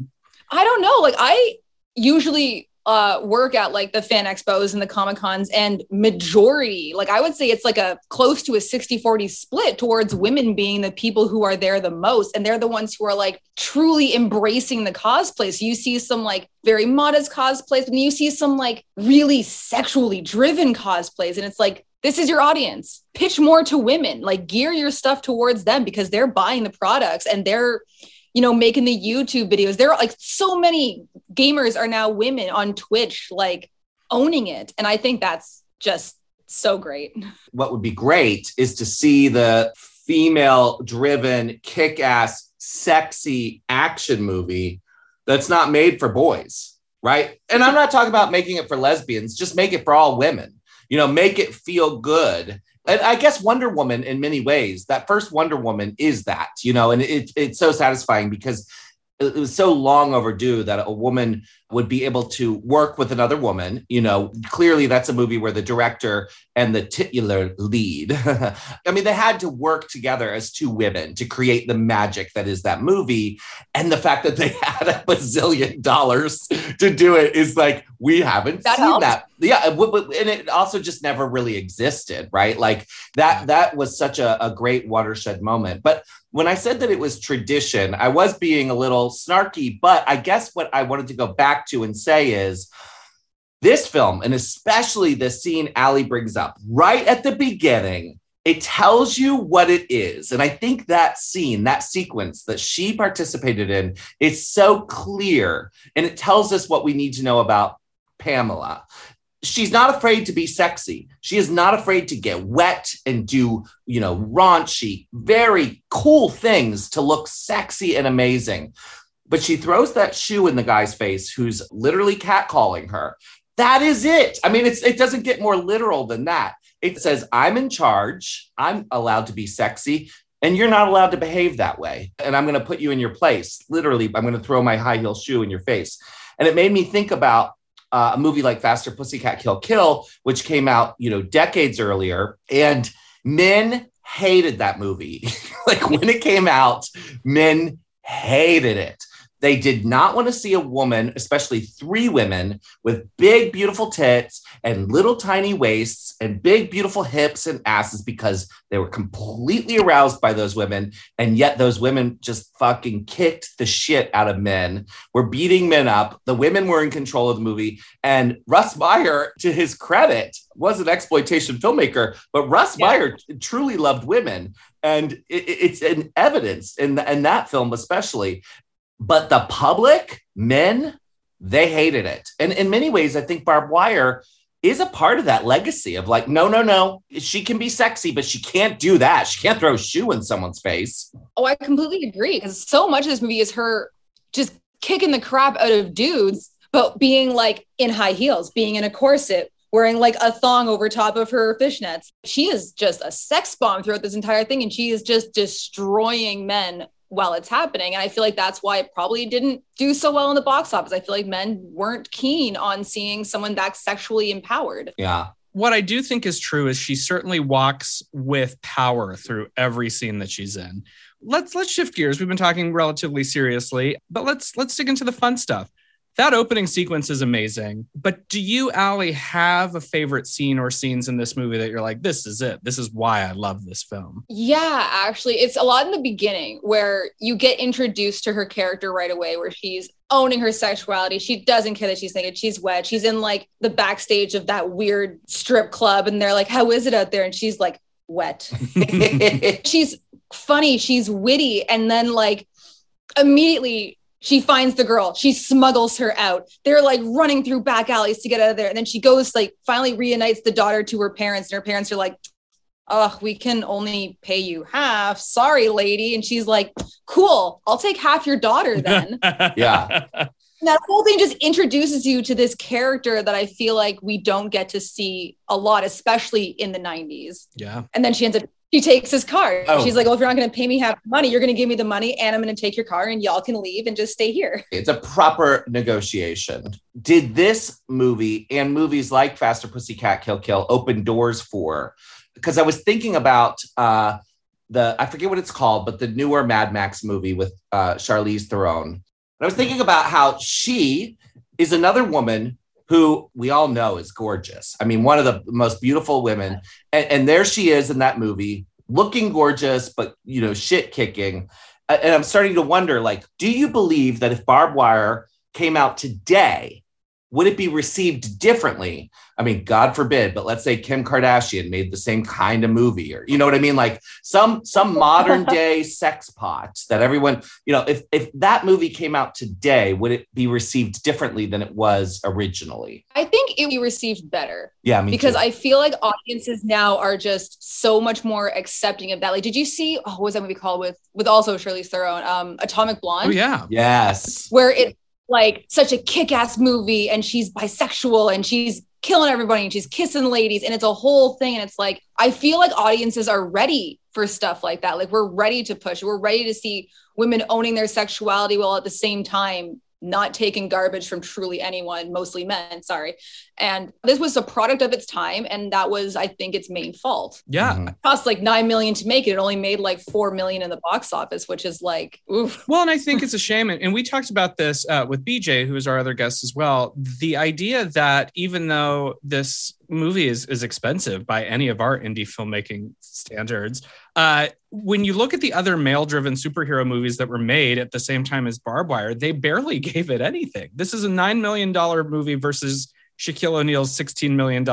Speaker 5: I don't know. Like I usually uh work at like the fan expos and the comic cons and majority like i would say it's like a close to a 60 40 split towards women being the people who are there the most and they're the ones who are like truly embracing the cosplay. So you see some like very modest cosplays and you see some like really sexually driven cosplays and it's like this is your audience. Pitch more to women. Like gear your stuff towards them because they're buying the products and they're you know, making the YouTube videos. There are like so many gamers are now women on Twitch, like owning it. And I think that's just so great.
Speaker 1: What would be great is to see the female driven, kick ass, sexy action movie that's not made for boys, right? And I'm not talking about making it for lesbians, just make it for all women. You know, make it feel good. And I guess Wonder Woman, in many ways, that first Wonder Woman is that, you know, and it, it's so satisfying because it was so long overdue that a woman would be able to work with another woman. You know, clearly that's a movie where the director and the titular lead, I mean, they had to work together as two women to create the magic that is that movie. And the fact that they had a bazillion dollars to do it is like, we haven't
Speaker 5: That
Speaker 1: seen
Speaker 5: helped.
Speaker 1: that. Yeah. And it also just never really existed, right? Like that, that was such a, a great watershed moment. But when I said that it was tradition, I was being a little snarky, but I guess what I wanted to go back to and say is this film, and especially the scene Ali brings up right at the beginning, it tells you what it is. And I think that scene, that sequence that she participated in, is so clear and it tells us what we need to know about Pamela. She's not afraid to be sexy. She is not afraid to get wet and do, you know, raunchy, very cool things to look sexy and amazing. But she throws that shoe in the guy's face who's literally catcalling her. That is it. I mean, it's it doesn't get more literal than that. It says, I'm in charge, I'm allowed to be sexy, And you're not allowed to behave that way. And I'm going to put you in your place. Literally, I'm going to throw my high heel shoe in your face. And it made me think about uh, a movie like Faster Pussycat Kill Kill, which came out, you know, decades earlier. And men hated that movie. like when it came out, men hated it. They did not want to see a woman, especially three women, with big, beautiful tits and little tiny waists and big, beautiful hips and asses because they were completely aroused by those women. And yet, those women just fucking kicked the shit out of men, were beating men up. The women were in control of the movie. And Russ Meyer, to his credit, was an exploitation filmmaker, but Russ
Speaker 3: Yeah.
Speaker 1: Meyer truly loved women. And it, it- it's an evidence in, in that film, especially but the public, men, they hated it. And in many ways, I think Barb Wire is a part of that legacy of like, no, no, no, she can be sexy, but she can't do that. She can't throw a shoe in someone's face.
Speaker 5: Oh, I completely agree. Because so much of this movie is her just kicking the crap out of dudes, but being like in high heels, being in a corset, wearing like a thong over top of her fishnets. She is just a sex bomb throughout this entire thing. And she is just destroying men while it's happening. And I feel like that's why it probably didn't do so well in the box office. I feel like men weren't keen on seeing someone that sexually empowered.
Speaker 1: Yeah.
Speaker 2: What I do think is true is she certainly walks with power through every scene that she's in. Let's let's shift gears. We've been talking relatively seriously, but let's let's dig into the fun stuff. That opening sequence is amazing. But do you, Allie, have a favorite scene or scenes in this movie that you're like, this is it? This is why I love this film.
Speaker 5: Yeah, actually, it's a lot in the beginning where you get introduced to her character right away, where she's owning her sexuality. She doesn't care that she's naked. She's wet. She's in like the backstage of that weird strip club, and they're like, How is it out there? And she's like, Wet. she's funny. She's witty. And then, like, immediately, she finds the girl. She smuggles her out. They're like running through back alleys to get out of there. And then she goes, like, finally reunites the daughter to her parents. And her parents are like, oh, we can only pay you half. Sorry, lady. And she's like, cool, I'll take half your daughter then.
Speaker 1: Yeah.
Speaker 5: And that whole thing just introduces you to this character that I feel like we don't get to see a lot, especially in the 90s.
Speaker 2: yeah.
Speaker 5: And then she ends up, she takes his car.
Speaker 1: Oh.
Speaker 5: She's like, well, if you're not going to pay me half the money, you're going to give me the money and I'm going to take your car and y'all can leave and just stay here.
Speaker 1: it's a proper negotiation. Did this movie and movies like Faster Pussycat Kill Kill open doors for? Because I was thinking about uh, the I forget what it's called, but the newer Mad Max movie with uh, Charlize Theron. And I was thinking about how she is another woman who we all know is gorgeous. I mean, one of the most beautiful women, and, and there she is in that movie, looking gorgeous, but you know, shit kicking. And I'm starting to wonder, like, do you believe that if Barb Wire came out today, would it be received differently? I mean, God forbid, but let's say Kim Kardashian made the same kind of movie, or you know what I mean? Like some some modern day sex pot that everyone, you know, if if that movie came out today, would it be received differently than it was originally?
Speaker 5: I think it would be received better.
Speaker 1: Yeah, me
Speaker 5: because
Speaker 1: too.
Speaker 5: I feel like audiences now are just so much more accepting of that. Like, did you see oh, what was that movie called with with also Charlize Theron, um, Atomic Blonde,
Speaker 2: Oh, yeah.
Speaker 1: yes.
Speaker 5: where it's like such a kick-ass movie and she's bisexual and she's killing everybody and she's kissing ladies and it's a whole thing and it's like I feel like audiences are ready for stuff like that. Like we're ready to push. We're ready to see women owning their sexuality while at the same time not taking garbage from truly anyone, mostly men, sorry. And this was a product of its time and that was I think its main fault.
Speaker 2: Yeah.
Speaker 1: Mhm.
Speaker 5: It cost like 9 million to make it. It only made like 4 million in the box office, which is like oof.
Speaker 2: Well, and I think it's a shame. And and we talked about this uh, with BJ, who is our other guest as well. The idea that even though this movie is, is expensive by any of our indie filmmaking standards, uh, when you look at the other male driven superhero movies that were made at the same time as Barb Wire, they barely gave it anything. This is a $9 million movie versus Shaquille O'Neal's $16 million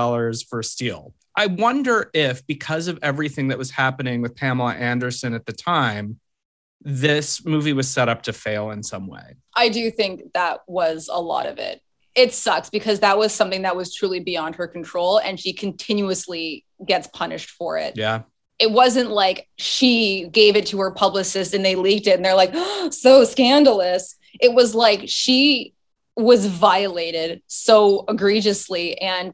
Speaker 2: for Steel. I wonder if, because of everything that was happening with Pamela Anderson at the time, this movie was set up to fail in some way.
Speaker 5: I do think that was a lot of it. It sucks because that was something that was truly beyond her control and she continuously gets punished for it.
Speaker 2: Yeah.
Speaker 5: It wasn't like she gave it to her publicist and they leaked it and they're like, oh, so scandalous. It was like she was violated so egregiously and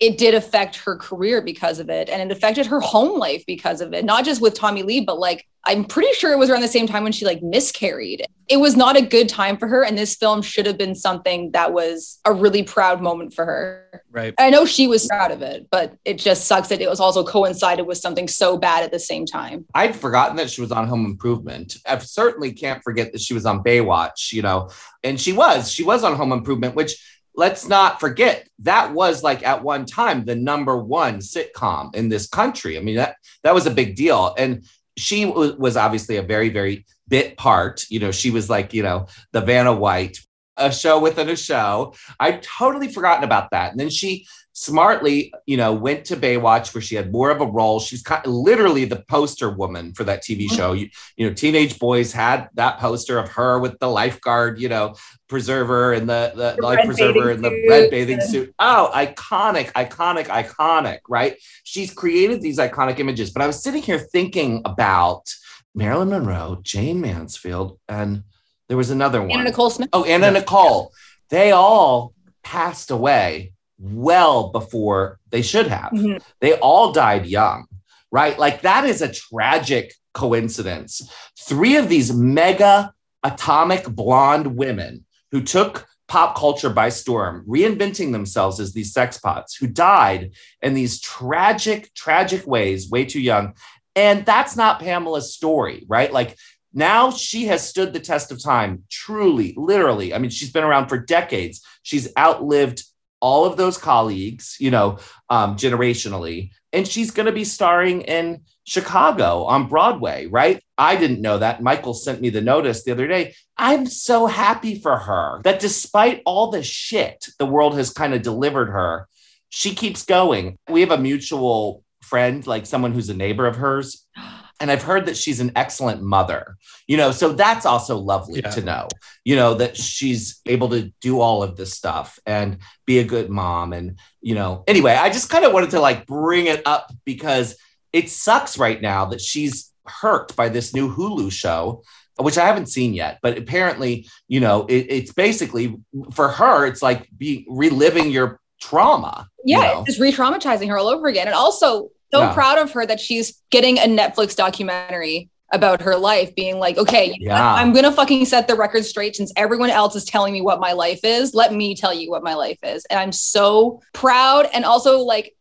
Speaker 5: it did affect her career because of it. And it affected her home life because of it, not just with Tommy Lee, but like, I'm pretty sure it was around the same time when she like miscarried. It was not a good time for her. And this film should have been something that was a really proud moment for her.
Speaker 2: Right.
Speaker 5: I know she was proud of it, but it just sucks that it was also coincided with something so bad at the same time.
Speaker 1: I'd forgotten that she was on Home Improvement. I certainly can't forget that she was on Baywatch, you know, and she was. She was on Home Improvement, which let's not forget that was like at one time the number one sitcom in this country. I mean, that that was a big deal. And she was, was obviously a very, very bit part. You know, she was like, you know, the Vanna White, a show within a show. I'd totally forgotten about that. And then she smartly, you know, went to Baywatch where she had more of a role. She's kind of literally the poster woman for that TV mm-hmm. show. You, you know, teenage boys had that poster of her with the lifeguard, you know, preserver and the, the,
Speaker 5: The
Speaker 1: life preserver and the
Speaker 5: suit
Speaker 1: red bathing suit. Oh, iconic, iconic, iconic, right? She's created these iconic images. But I was sitting here thinking about Marilyn Monroe, Jayne Mansfield, and there was another one.
Speaker 5: Anna Nicole Smith.
Speaker 1: Oh, Anna
Speaker 2: Yeah.
Speaker 1: Nicole. They all passed away well before they should have.
Speaker 5: Mhm.
Speaker 1: They all died young, right? Like that is a tragic coincidence. Three of these mega atomic blonde women who took pop culture by storm, reinventing themselves as these sex pots who died in these tragic, tragic ways, way too young. And that's not Pamela's story, right? Like now she has stood the test of time, truly, literally. I mean, she's been around for decades. She's outlived all of those colleagues, you know, um, generationally, and she's going to be starring in Chicago on Broadway, right? I didn't know that. Michael sent me the notice the other day. I'm so happy for her that despite all the shit the world has kind of delivered her, she keeps going. We have a mutual friend, like someone who's a neighbor of hers. And I've heard that she's an excellent mother, you know, so that's also lovely
Speaker 2: Yeah.
Speaker 1: to know, you know, that she's able to do all of this stuff and be a good mom. And, you know, anyway, I just kind of wanted to like bring it up because it sucks right now that she's hurt by this new Hulu show, which I haven't seen yet. But apparently, you know, it, it's basically for her, it's like be reliving your trauma. you
Speaker 5: yeah,
Speaker 1: know?
Speaker 5: it's just re-traumatizing her all over again. And also so proud of her that she's getting a Netflix documentary about her life, being like, okay, you know what?
Speaker 1: Yeah.
Speaker 5: I'm gonna fucking set the record straight since everyone else is telling me what my life is. Let me tell you what my life is. And I'm so proud and also like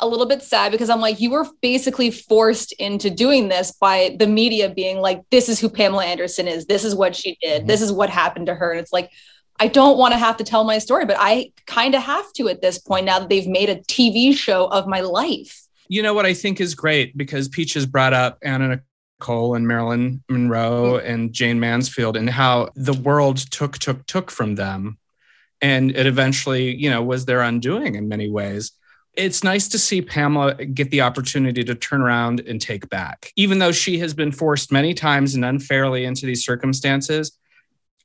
Speaker 5: a little bit sad because I'm like, you were basically forced into doing this by the media being like, this is who Pamela Anderson is. This is what she did.
Speaker 1: Mhm.
Speaker 5: This is what happened to her. And it's like, I don't want to have to tell my story, but I kind of have to at this point now that they've made a TV show of my life.
Speaker 2: You know what I think is great because Peaches brought up Anna Nicole and Marilyn Monroe mm-hmm. and Jayne Mansfield and how the world took, took, took from them. And it eventually, you know, was their undoing in many ways. It's nice to see Pamela get the opportunity to turn around and take back. Even though she has been forced many times and unfairly into these circumstances,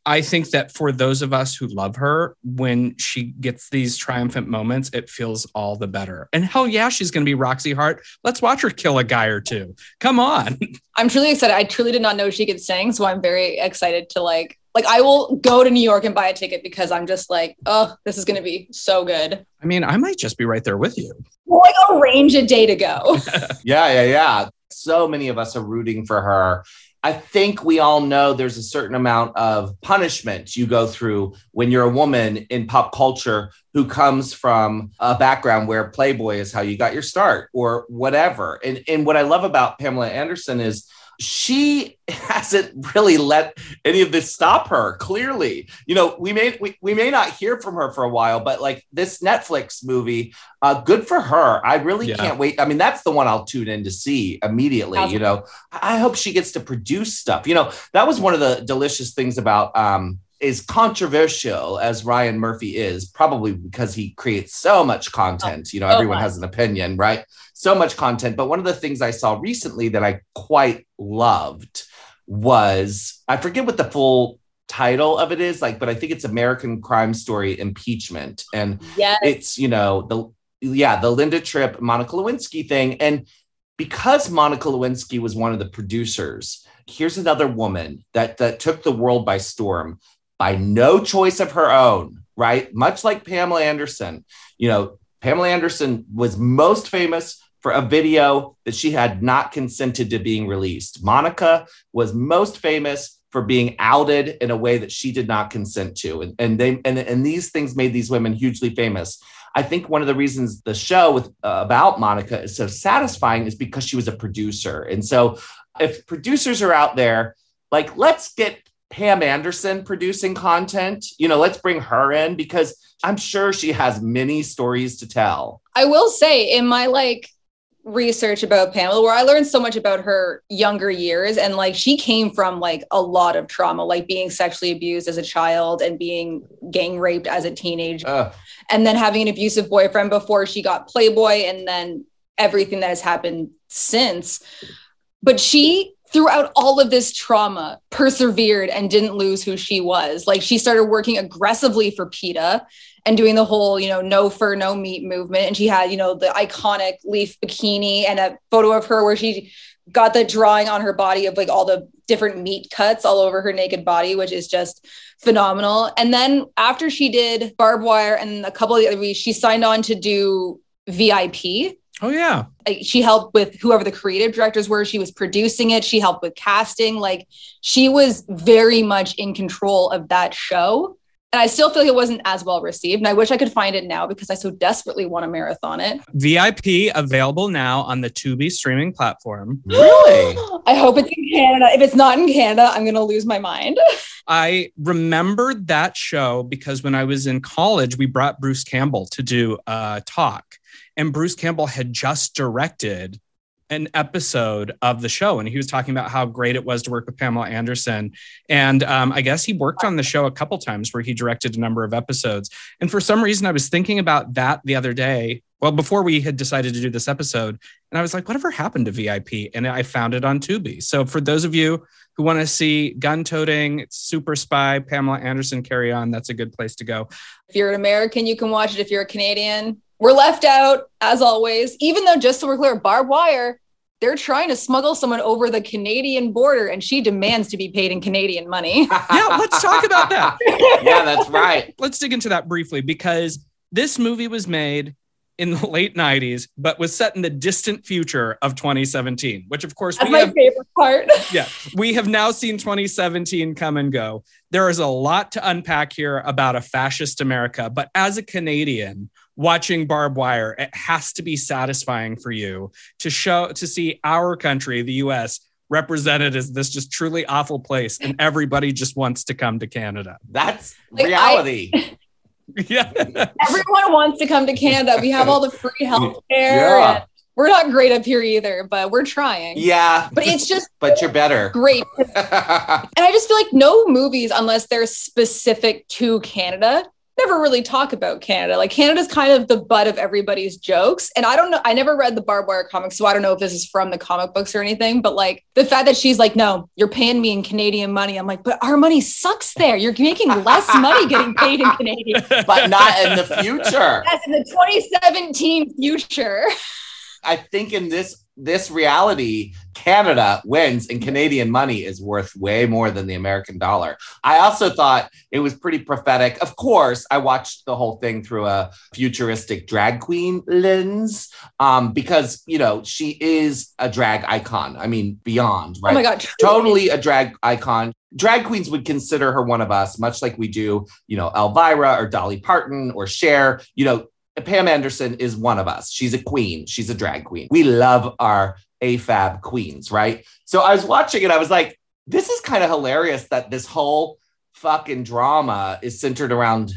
Speaker 2: I think that for those of us who love her, when she gets these triumphant moments, it feels all the better. And hell yeah, she's going to be Roxie Hart. Let's watch her kill a guy or two. Come on.
Speaker 5: I'm truly excited. I truly did not know she could sing, so I'm very excited to like like I will go to New York and buy a ticket because I'm just like, oh, this is gonna be so good.
Speaker 2: I mean, I might just be right there with you.
Speaker 5: We'll like arrange a day to go.
Speaker 1: Yeah, yeah, yeah. So many of us are rooting for her. I think we all know there's a certain amount of punishment you go through when you're a woman in pop culture who comes from a background where Playboy is how you got your start or whatever. And and what I love about Pamela Anderson is she hasn't really let any of this stop her clearly you know we may we, we may not hear from her for a while but like this netflix movie uh good for her i really
Speaker 2: Yeah.
Speaker 1: can't wait i mean that's the one i'll tune in to see immediately you know i I hope she gets to produce stuff you know that was one of the delicious things about um is controversial as Ryan Murphy is, probably because he creates so much content. You know,
Speaker 5: Oh
Speaker 1: everyone
Speaker 5: my.
Speaker 1: has an opinion, right? So much content. But one of the things I saw recently that I quite loved was I forget what the full title of it is, like, but I think it's American Crime Story Impeachment. And
Speaker 5: yes.
Speaker 1: it's you know the yeah the Linda Tripp Monica Lewinsky thing, and because Monica Lewinsky was one of the producers, here's another woman that that took the world by storm by no choice of her own, right? Much like Pamela Anderson, you know. Pamela Anderson was most famous for a video that she had not consented to being released. Monica was most famous for being outed in a way that she did not consent to. And, and they and, and these things made these women hugely famous. I think one of the reasons the show with uh, about Monica is so satisfying is because she was a producer. And so if producers are out there, like let's get Pam Anderson producing content, you know, let's bring her in because I'm sure she has many stories to tell.
Speaker 5: I will say in my like research about Pamela where I learned so much about her younger years and like she came from like a lot of trauma like being sexually abused as a child and being gang raped as a teenager
Speaker 1: Ugh.
Speaker 5: and then having an abusive boyfriend before she got Playboy and then everything that has happened since but she throughout all of this trauma persevered and didn't lose who she was like she started working aggressively for PETA and doing the whole, you know, no fur, no meat movement. And she had, you know, the iconic leaf bikini and a photo of her where she got the drawing on her body of like all the different meat cuts all over her naked body, which is just phenomenal. And then after she did Barb Wire and a couple of the other weeks, she signed on to do VIP.
Speaker 2: Oh yeah.
Speaker 5: She helped with whoever the creative directors were. She was producing it. She helped with casting. Like she was very much in control of that show. And I still feel like it wasn't as well received. And I wish I could find it now because I so desperately want to marathon it.
Speaker 2: VIP available now on the Tubi streaming platform.
Speaker 1: Really?
Speaker 5: I hope it's in Canada. If it's not in Canada, I'm going to lose my mind.
Speaker 2: I remembered that show because when I was in college, we brought Bruce Campbell to do a talk, and Bruce Campbell had just directed an episode of the show, and he was talking about how great it was to work with Pamela Anderson. And um, I guess he worked on the show a couple times where he directed a number of episodes. And for some reason, I was thinking about that the other day. Well, before we had decided to do this episode, and I was like, whatever happened to VIP? And I found it on Tubi. So for those of you who want to see gun toting, super spy, Pamela Anderson carry on, that's a good place to go.
Speaker 5: If you're an American, you can watch it. If you're a Canadian, we're left out as always. Even though, just so we're clear, Barb Wire, they're trying to smuggle someone over the Canadian border and she demands to be paid in Canadian money.
Speaker 2: Yeah, let's talk about that.
Speaker 1: yeah, that's right.
Speaker 2: Let's dig into that briefly because this movie was made in the late 90s, but was set in the distant future of 2017, which of course
Speaker 5: That's
Speaker 2: we
Speaker 5: my
Speaker 2: have,
Speaker 5: favorite part.
Speaker 2: yeah, we have now seen 2017 come and go. There is a lot to unpack here about a fascist America, but as a Canadian watching Barb Wire, it has to be satisfying for you to show to see our country, the US, represented as this just truly awful place and everybody just wants to come to Canada.
Speaker 1: That's
Speaker 5: Like, I-
Speaker 1: reality.
Speaker 2: Yeah.
Speaker 5: Everyone wants to come to Canada. We have all the free health care.
Speaker 1: Yeah.
Speaker 5: We're not great up here either, but we're trying.
Speaker 1: yeah,
Speaker 5: But it's just
Speaker 1: but you're better.
Speaker 5: great. And I just feel like no movies, unless they're specific to Canada, never really talk about Canada. Like Canada's kind of the butt of everybody's jokes. And I don't know, I never read the Barb Wire comics, so I don't know if this is from the comic books or anything. But like the fact that she's like, no, you're paying me in Canadian money. I'm like, but our money sucks there. You're making less money getting paid in Canadian.
Speaker 1: but not in the future.
Speaker 5: That's in the 2017 future.
Speaker 1: I think in this this reality, Canada wins and Canadian money is worth way more than the American dollar. I also thought it was pretty prophetic. Of course, I watched the whole thing through a futuristic drag queen lens um, because, you know, she is a drag icon. I mean, beyond, right?
Speaker 5: Oh my God.
Speaker 1: totally a drag icon. Drag queens would consider her one of us, much like we do, you know, Elvira or Dolly Parton or Cher. You know, Pam Anderson is one of us. She's a queen. She's a drag queen. We love our AFAB queens, right? So I was watching it. I was like, this is kind of hilarious that this whole fucking drama is centered around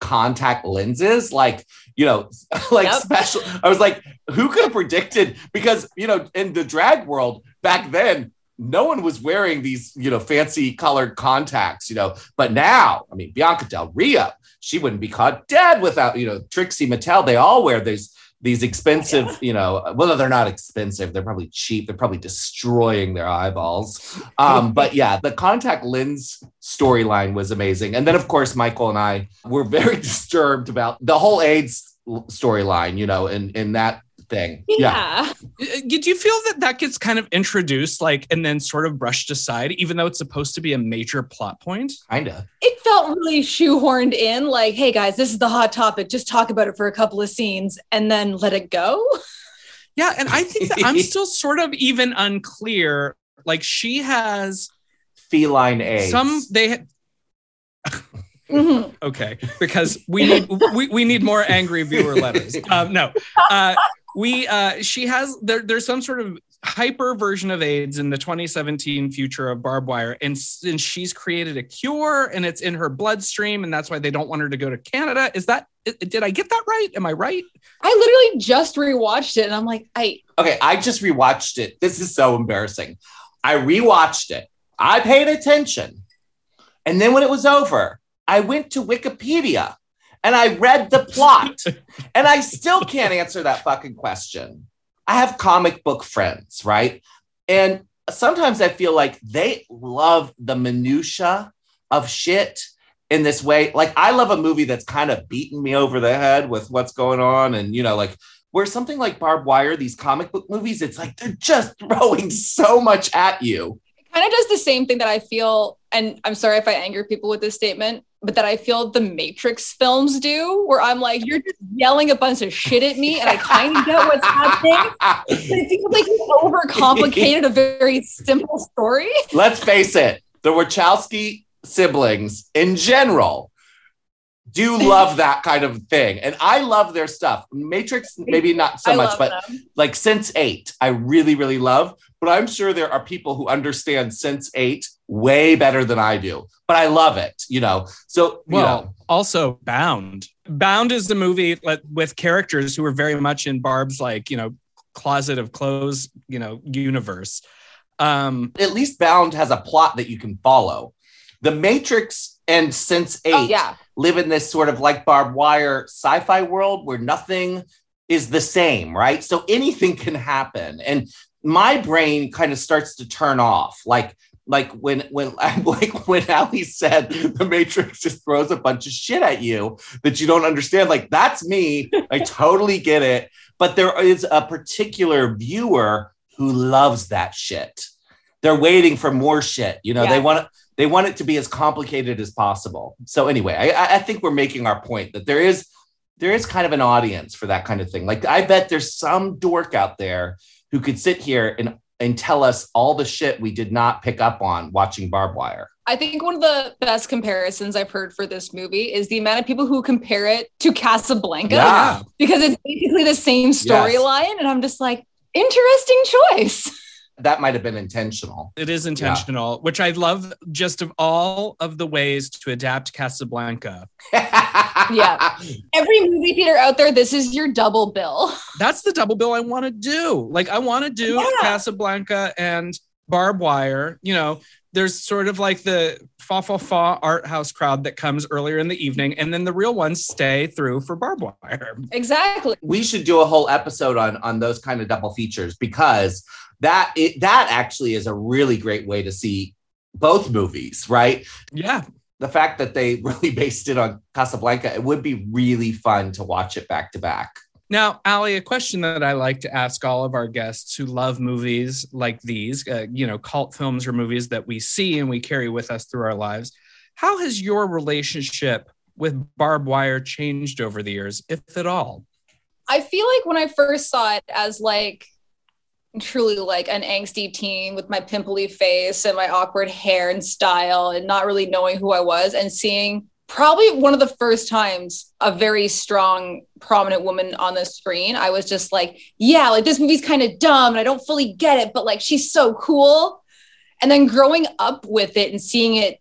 Speaker 1: contact lenses. Like, you know, like
Speaker 5: Yep.
Speaker 1: special. I was like, who could have predicted? Because, you know, in the drag world back then, no one was wearing these, you know, fancy colored contacts, you know. But now, I mean, Bianca Del Rio, she wouldn't be caught dead without, you know, Trixie Mattel. They all wear these these expensive, you know, well, they're not expensive. They're probably cheap. They're probably destroying their eyeballs. Um, but yeah, the contact lens storyline was amazing. And then, of course, Michael and I were very disturbed about the whole AIDS storyline, you know, in, in that thing.
Speaker 5: Yeah.
Speaker 2: Uh, Did you feel that that gets kind of introduced, like, and then sort of brushed aside, even though it's supposed to be a major plot point?
Speaker 1: Kinda.
Speaker 5: It felt really shoehorned in, like, hey guys, this is the hot topic. Just talk about it for a couple of scenes and then let it go.
Speaker 2: Yeah, and I think that I'm still sort of even unclear. Like, she has
Speaker 1: Feline AIDS.
Speaker 2: some they
Speaker 5: Mhm.
Speaker 2: okay because we need we, we need more angry viewer letters um no uh we uh she has there there's some sort of hyper version of aids in the 2017 future of Barb Wire and, s- and she's created a cure and it's in her bloodstream and that's why they don't want her to go to canada is that did i get that right am i right
Speaker 5: I literally just rewatched it and I'm like, I
Speaker 1: Okay, I just rewatched it. This is so embarrassing. I rewatched it. I paid attention. And then when it was over, I went to Wikipedia and I read the plot. and I still can't answer that fucking question. I have comic book friends, right? And sometimes I feel like they love the minutia of shit in this way. Like I love a movie that's kind of beating me over the head with what's going on and you know like where something like Barb Wire these comic book movies it's like they're just throwing so much at you
Speaker 5: kind of does the same thing that I feel, and I'm sorry if I anger people with this statement, but that I feel the Matrix films do, where I'm like, you're just yelling a bunch of shit at me, and I kind of get what's happening. But it feels like you overcomplicated a very simple story.
Speaker 1: let's face it the wachowski siblings in general do love that kind of thing and i love their stuff matrix maybe not so
Speaker 5: I
Speaker 1: much but
Speaker 5: them.
Speaker 1: like Sense8 i really really love but i'm sure there are people who understand Sense8 way better than i do but i love it you know so you
Speaker 2: well
Speaker 1: know
Speaker 2: also bound bound is the movie with characters who are very much in barb's like you know closet of clothes you know universe um
Speaker 1: at least bound has a plot that you can follow the matrix and sense 8
Speaker 5: Oh, yeah.
Speaker 1: live in this sort of like Barb Wire sci-fi world where nothing is the same, right? So anything can happen. And my brain kind of starts to turn off. Like, like when when like when Ali said the Matrix just throws a bunch of shit at you that you don't understand. Like, that's me. I totally get it. But there is a particular viewer who loves that shit. They're waiting for more shit. You know,
Speaker 5: Yeah.
Speaker 1: they want they want it to be as complicated as possible. So anyway, I- I, I think we're making our point that there is there is kind of an audience for that kind of thing. Like I bet there's some dork out there who could sit here and and tell us all the shit we did not pick up on watching Barb Wire.
Speaker 5: I think one of the best comparisons I've heard for this movie is the amount of people who compare it to Casablanca
Speaker 1: Yeah.
Speaker 5: because it's basically the same storyline. And I'm just like, interesting choice.
Speaker 1: That might have been intentional.
Speaker 2: it is intentional which i love just of all of the ways to adapt casablanca
Speaker 5: Yeah. Every movie theater out there, this is your double bill.
Speaker 2: that's the double bill i want to do like i want to do
Speaker 5: Yeah.
Speaker 2: casablanca and Barb Wire you know there's sort of like the fa fa fa art house crowd that comes earlier in the evening and then the real ones stay through for Barb Wire
Speaker 5: Exactly.
Speaker 1: we should do a whole episode on on those kind of double features because that it, that actually is a really great way to see both movies, right?
Speaker 2: yeah
Speaker 1: The fact that they really based it on Casablanca, it would be really fun to watch it back to back.
Speaker 2: Now, Ali, a question that I like to ask all of our guests who love movies like these, uh, you know, cult films or movies that we see and we carry with us through our lives. How has your relationship with Barb Wire changed over the years, if at all?
Speaker 5: I feel like when I first saw it as like truly like an angsty teen with my pimply face and my awkward hair and style and not really knowing who I was and seeing probably one of the first times a very strong prominent woman on the screen I was just like yeah like this movie's kind of dumb and I don't fully get it but like she's so cool and then growing up with it and seeing it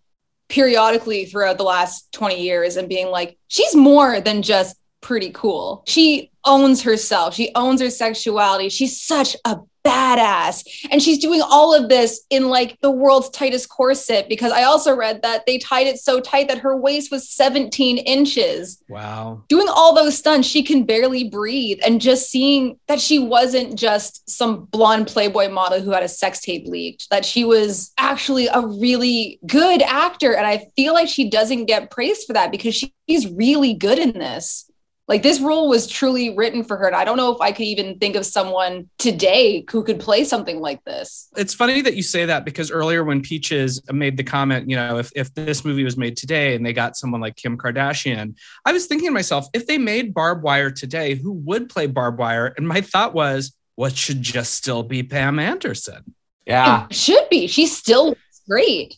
Speaker 5: periodically throughout the last 20 years and being like she's more than just pretty cool. She owns herself. She owns her sexuality. She's such a badass. And she's doing all of this in like the world's tightest corset because I also read that they tied it so tight that her waist was 17 inches.
Speaker 2: Wow.
Speaker 5: Doing all those stunts, she can barely breathe. And just seeing that she wasn't just some blonde Playboy model who had a sex tape leaked, that she was actually a really good actor. And I feel like she doesn't get praised for that because she's really good in this. Like this role was truly written for her. And I don't know if I could even think of someone today who could play something like this.
Speaker 2: It's funny that you say that because earlier when Peaches made the comment, you know, if, if this movie was made today and they got someone like Kim Kardashian, I was thinking to myself, if they made Barb Wire today, who would play Barb Wire? And my thought was, what should just still be Pam Anderson?
Speaker 1: Yeah.
Speaker 5: It should be. She still great.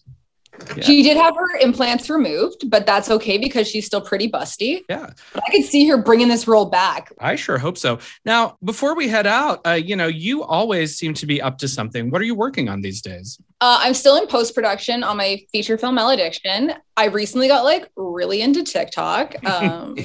Speaker 2: Yeah.
Speaker 5: She did have her implants removed, but that's okay because she's still pretty busty.
Speaker 2: Yeah.
Speaker 5: But I could see her bringing this role back.
Speaker 2: I sure hope so. Now, before we head out, uh, you know, you always seem to be up to something. What are you working on these days?
Speaker 5: Uh, I'm still in post production on my feature film Malediction. I recently got like really into TikTok. Um,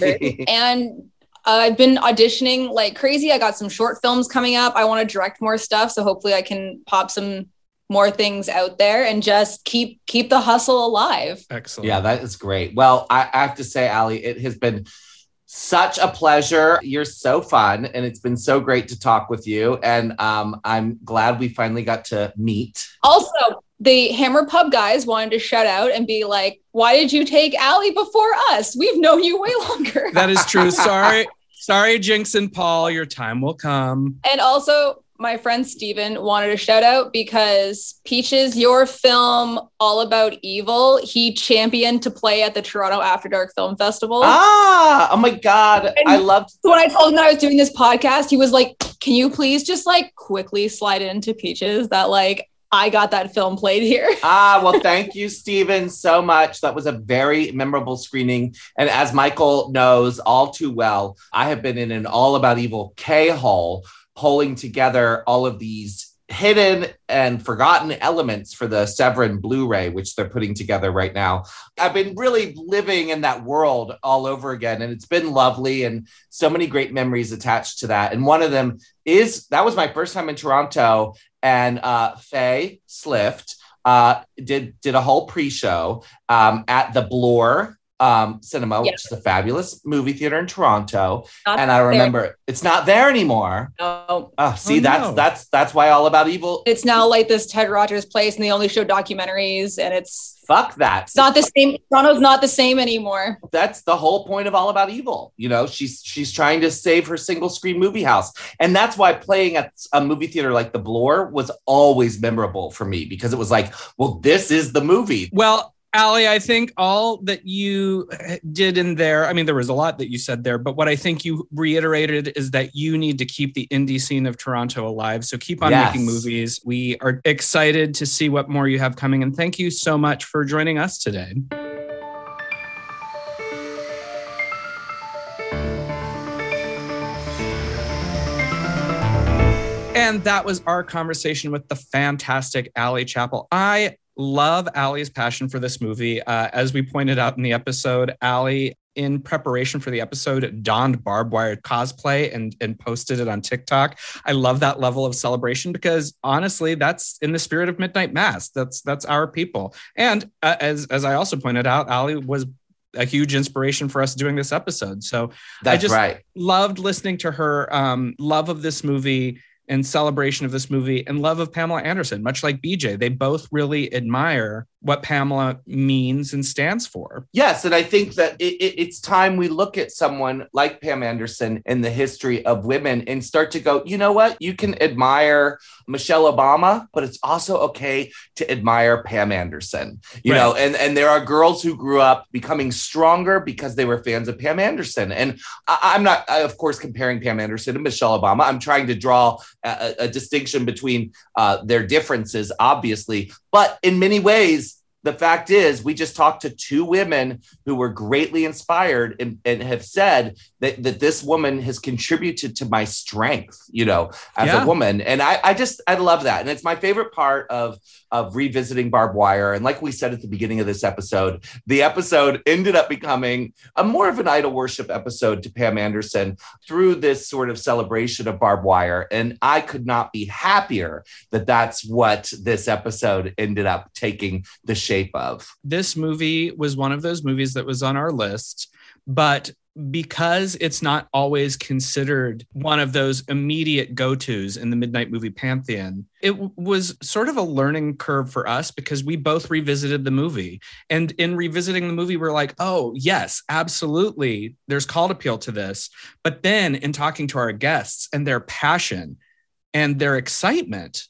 Speaker 5: and I've been auditioning like crazy. I got some short films coming up. I want to direct more stuff, so hopefully I can pop some more things out there and just keep keep the hustle alive.
Speaker 2: Excellent.
Speaker 1: Yeah, that is great. Well, I, I have to say, Ali, it has been such a pleasure. You're so fun, and it's been so great to talk with you. And um, I'm glad we finally got to meet.
Speaker 5: Also, the Hammer Pub guys wanted to shout out and be like, "Why did you take Allie before us? We've known you way longer."
Speaker 2: That is true. Sorry. Sorry, Jinx and Paul. Your time will come.
Speaker 5: And also, my friend Steven wanted a shout out because Peaches, your film All About Evil, he championed to play at the Toronto After Dark Film Festival.
Speaker 1: Ah, oh my God. I loved
Speaker 5: when I told him that I was doing this podcast, he was like, Can you please just like quickly slide into Peaches that like I got that film played here?
Speaker 1: Ah, well, thank you, Stephen, so much. That was a very memorable screening. And as Michael knows all too well, I have been in an all about evil K hole, pulling together all of these hidden and forgotten elements for the Severin Blu-ray, which they're putting together right now. I've been really living in that world all over again, and it's been lovely and so many great memories attached to that. And one of them is that was my first time in Toronto, and uh, Faye Slift uh, did did a whole pre-show um, at the Bloor um, Cinema, which is a fabulous movie theater in Toronto.
Speaker 5: Not
Speaker 1: and I
Speaker 5: there.
Speaker 1: remember it's not there anymore.
Speaker 5: No.
Speaker 1: Oh, see,
Speaker 2: Oh,
Speaker 1: that's
Speaker 2: no.
Speaker 1: that's that's why all about evil.
Speaker 5: It's now like this Ted Rogers place, and they only show documentaries, and it's
Speaker 1: Fuck that.
Speaker 5: it's not the same. Toronto's not the same anymore.
Speaker 1: that's the whole point of all about evil you know she's she's trying to save her single screen movie house and that's why playing at a movie theater like the bloor was always memorable for me because it was like well this is the movie
Speaker 2: Well, Allie, I think all that you eh, did in there, I mean, there was a lot that you said there, but what I think you reiterated is that you need to keep the indie scene of Toronto alive. So keep on
Speaker 1: Yes.
Speaker 2: making movies. We are excited to see what more you have coming. And thank you so much for joining us today. And that was our conversation with the fantastic Allie Chappell. I love Allie's passion for this movie. Uh, as we pointed out in the episode, Allie, in preparation for the episode, donned Barb Wire cosplay and, and posted it on TikTok. I love that level of celebration because honestly, that's in the spirit of Midnight Mass. That's that's our people. And uh, as as I also pointed out, Allie was a huge inspiration for us doing this episode. So
Speaker 1: that's
Speaker 2: just-
Speaker 1: right
Speaker 2: loved listening to her um, love of this movie and celebration of this movie and love of Pamela Anderson, much like BJ. They both really admire what Pamela means and stands for.
Speaker 1: Yes, and I think that it, it- it's time we look at someone like Pam Anderson in the history of women and start to go, you know what? You can admire Michelle Obama, but it's also okay to admire Pam Anderson. You
Speaker 2: Right.
Speaker 1: know, and and there are girls who grew up becoming stronger because they were fans of Pam Anderson. And I, I'm not, of course, comparing Pam Anderson to Michelle Obama. I'm trying to draw a, a- distinction between uh, their differences, obviously, but in many ways. The fact is, we just talked to two women who were greatly inspired and, and have said that, that this woman has contributed to my strength, you know, as
Speaker 2: Yeah.
Speaker 1: a woman. And I, I just, I love that. And it's my favorite part of, of revisiting Barb Wire. And like we said at the beginning of this episode, the episode ended up becoming a more of an idol worship episode to Pam Anderson through this sort of celebration of Barb Wire. And I could not be happier that that's what this episode ended up taking the shape of.
Speaker 2: This movie was one of those movies that was on our list, but because it's not always considered one of those immediate go-tos in the midnight movie pantheon it w- was sort of a learning curve for us because we both revisited the movie. And in revisiting the movie we're like oh yes absolutely there's cult appeal to this. But then in talking to our guests and their passion and their excitement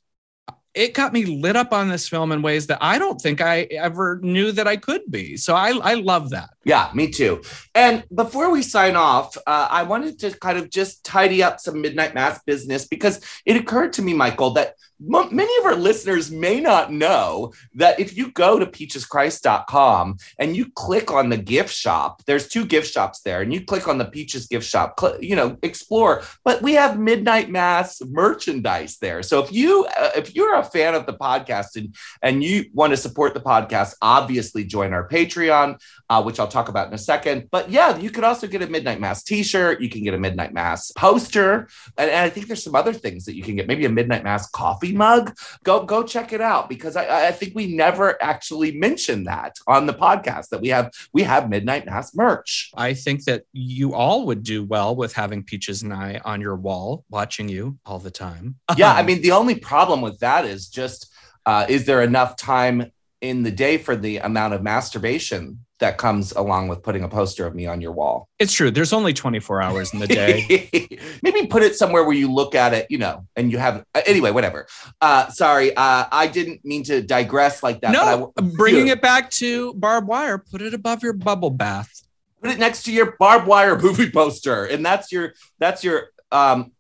Speaker 2: it got me lit up on this film in ways that I don't think I ever knew that I could be. So I, I love that.
Speaker 1: Yeah, me too. And before we sign off, uh, I wanted to kind of just tidy up some Midnight Mass business because it occurred to me, Michael, that many of our listeners may not know that if you go to peacheschrist.com and you click on the gift shop, there's two gift shops there, and you click on the Peaches gift shop, you know, explore. But we have Midnight Mass merchandise there. So if you uh, if you're a fan of the podcast and and you want to support the podcast, obviously join our Patreon, uh, which I'll talk about in a second. But yeah, you could also get a Midnight Mass T-shirt. You can get a Midnight Mass poster, and, and I think there's some other things that you can get. Maybe a Midnight Mass coffee mug. Go go check it out because I, I think we never actually mentioned that on the podcast that we have we have Midnight Mass merch.
Speaker 2: I think that you all would do well with having Peaches and I on your wall watching you all the time.
Speaker 1: Yeah, I
Speaker 2: Um,
Speaker 1: mean the only problem with that is just uh, is there enough time in the day for the amount of masturbation that comes along with putting a poster of me on your wall?
Speaker 2: it's true. There's only 24 hours in the day.
Speaker 1: Maybe put it somewhere where you look at it, you know, and you have uh, anyway, whatever. Uh, sorry, uh, I didn't mean to digress like that.
Speaker 2: no,
Speaker 1: but I,
Speaker 2: bringing it back to Barb Wire, put it above your bubble bath.
Speaker 1: put it next to your Barb Wire movie poster, and that's your that's your um,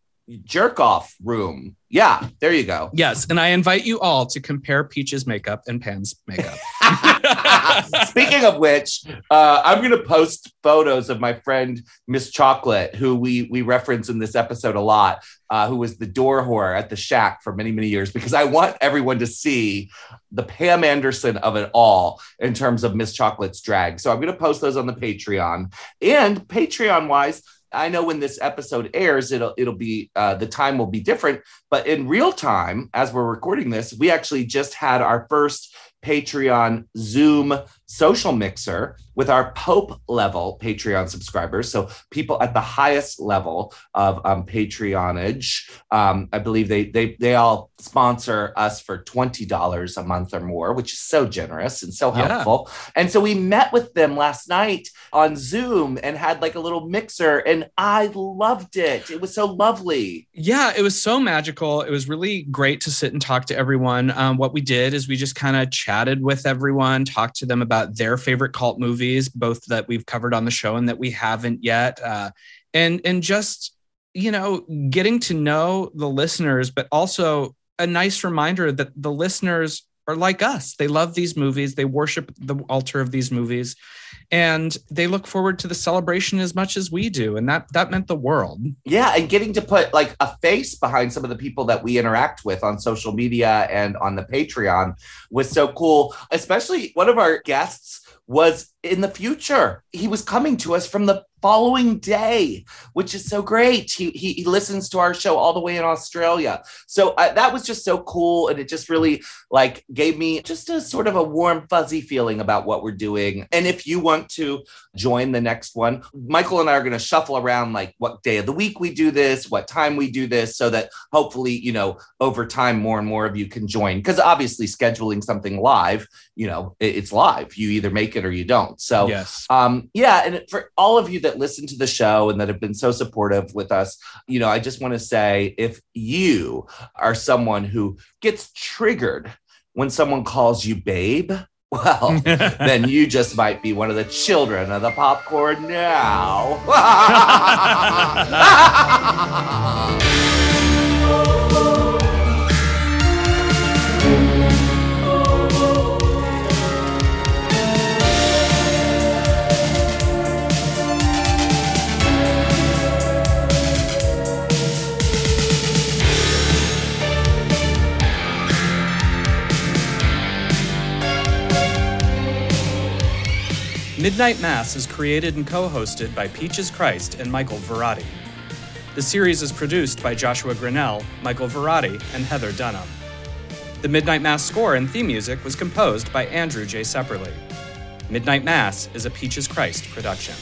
Speaker 1: jerk off room. Yeah, there you go.
Speaker 2: Yes, and I invite you all to compare Peach's makeup and Pam's makeup.
Speaker 1: Speaking of which, uh, I'm going to post photos of my friend Miss Chocolate, who we we reference in this episode a lot, uh, who was the door whore at the Shack for many many years, because I want everyone to see the Pam Anderson of it all in terms of Miss Chocolate's drag. So I'm going to post those on the Patreon and Patreon wise. I know when this episode airs, it'll it'll be uh, the time will be different, but in real time, as we're recording this, we actually just had our first Patreon Zoom social mixer with our Pope level Patreon subscribers. So people at the highest level of um, Patreonage. Um, I believe they they they all sponsor us for twenty dollars a month or more, which is so generous and so
Speaker 2: Yeah.
Speaker 1: helpful. And so we met with them last night on Zoom and had like a little mixer, and I loved it. It was so lovely.
Speaker 2: Yeah, it was so magical. It was really great to sit and talk to everyone. Um, what we did is we just kind of chatted with everyone, talked to them about their favorite cult movies, both that we've covered on the show and that we haven't yet, uh, and and just you know getting to know the listeners, but also a nice reminder that the listeners are like us. They love these movies. They worship the altar of these movies, and they look forward to the celebration as much as we do. And that that meant the world.
Speaker 1: Yeah, and getting to put like a face behind some of the people that we interact with on social media and on the Patreon was so cool. Especially one of our guests was in the future. He was coming to us from the following day, which is so great. He he, he listens to our show all the way in Australia. So uh, that was just so cool and it just really like gave me just a sort of a warm fuzzy feeling about what we're doing. And if you want to join the next one. Michael and I are going to shuffle around like what day of the week we do this, what time we do this, so that hopefully, you know, over time, more and more of you can join. Because obviously, scheduling something live, you know, it- it's live. You either make it or you don't. So,
Speaker 2: yes.
Speaker 1: um, yeah, and for all of you that listen to the show and that have been so supportive with us, you know, I just want to say if you are someone who gets triggered when someone calls you babe, well, then you just might be one of the children of the popcorn now.
Speaker 2: Midnight Mass is created and co hosted by Peaches Christ and Michael Verratti. The series is produced by Joshua Grinnell, Michael Verratti, and Heather Dunham. The Midnight Mass score and theme music was composed by Andrew J. Sepperly. Midnight Mass is a Peaches Christ production.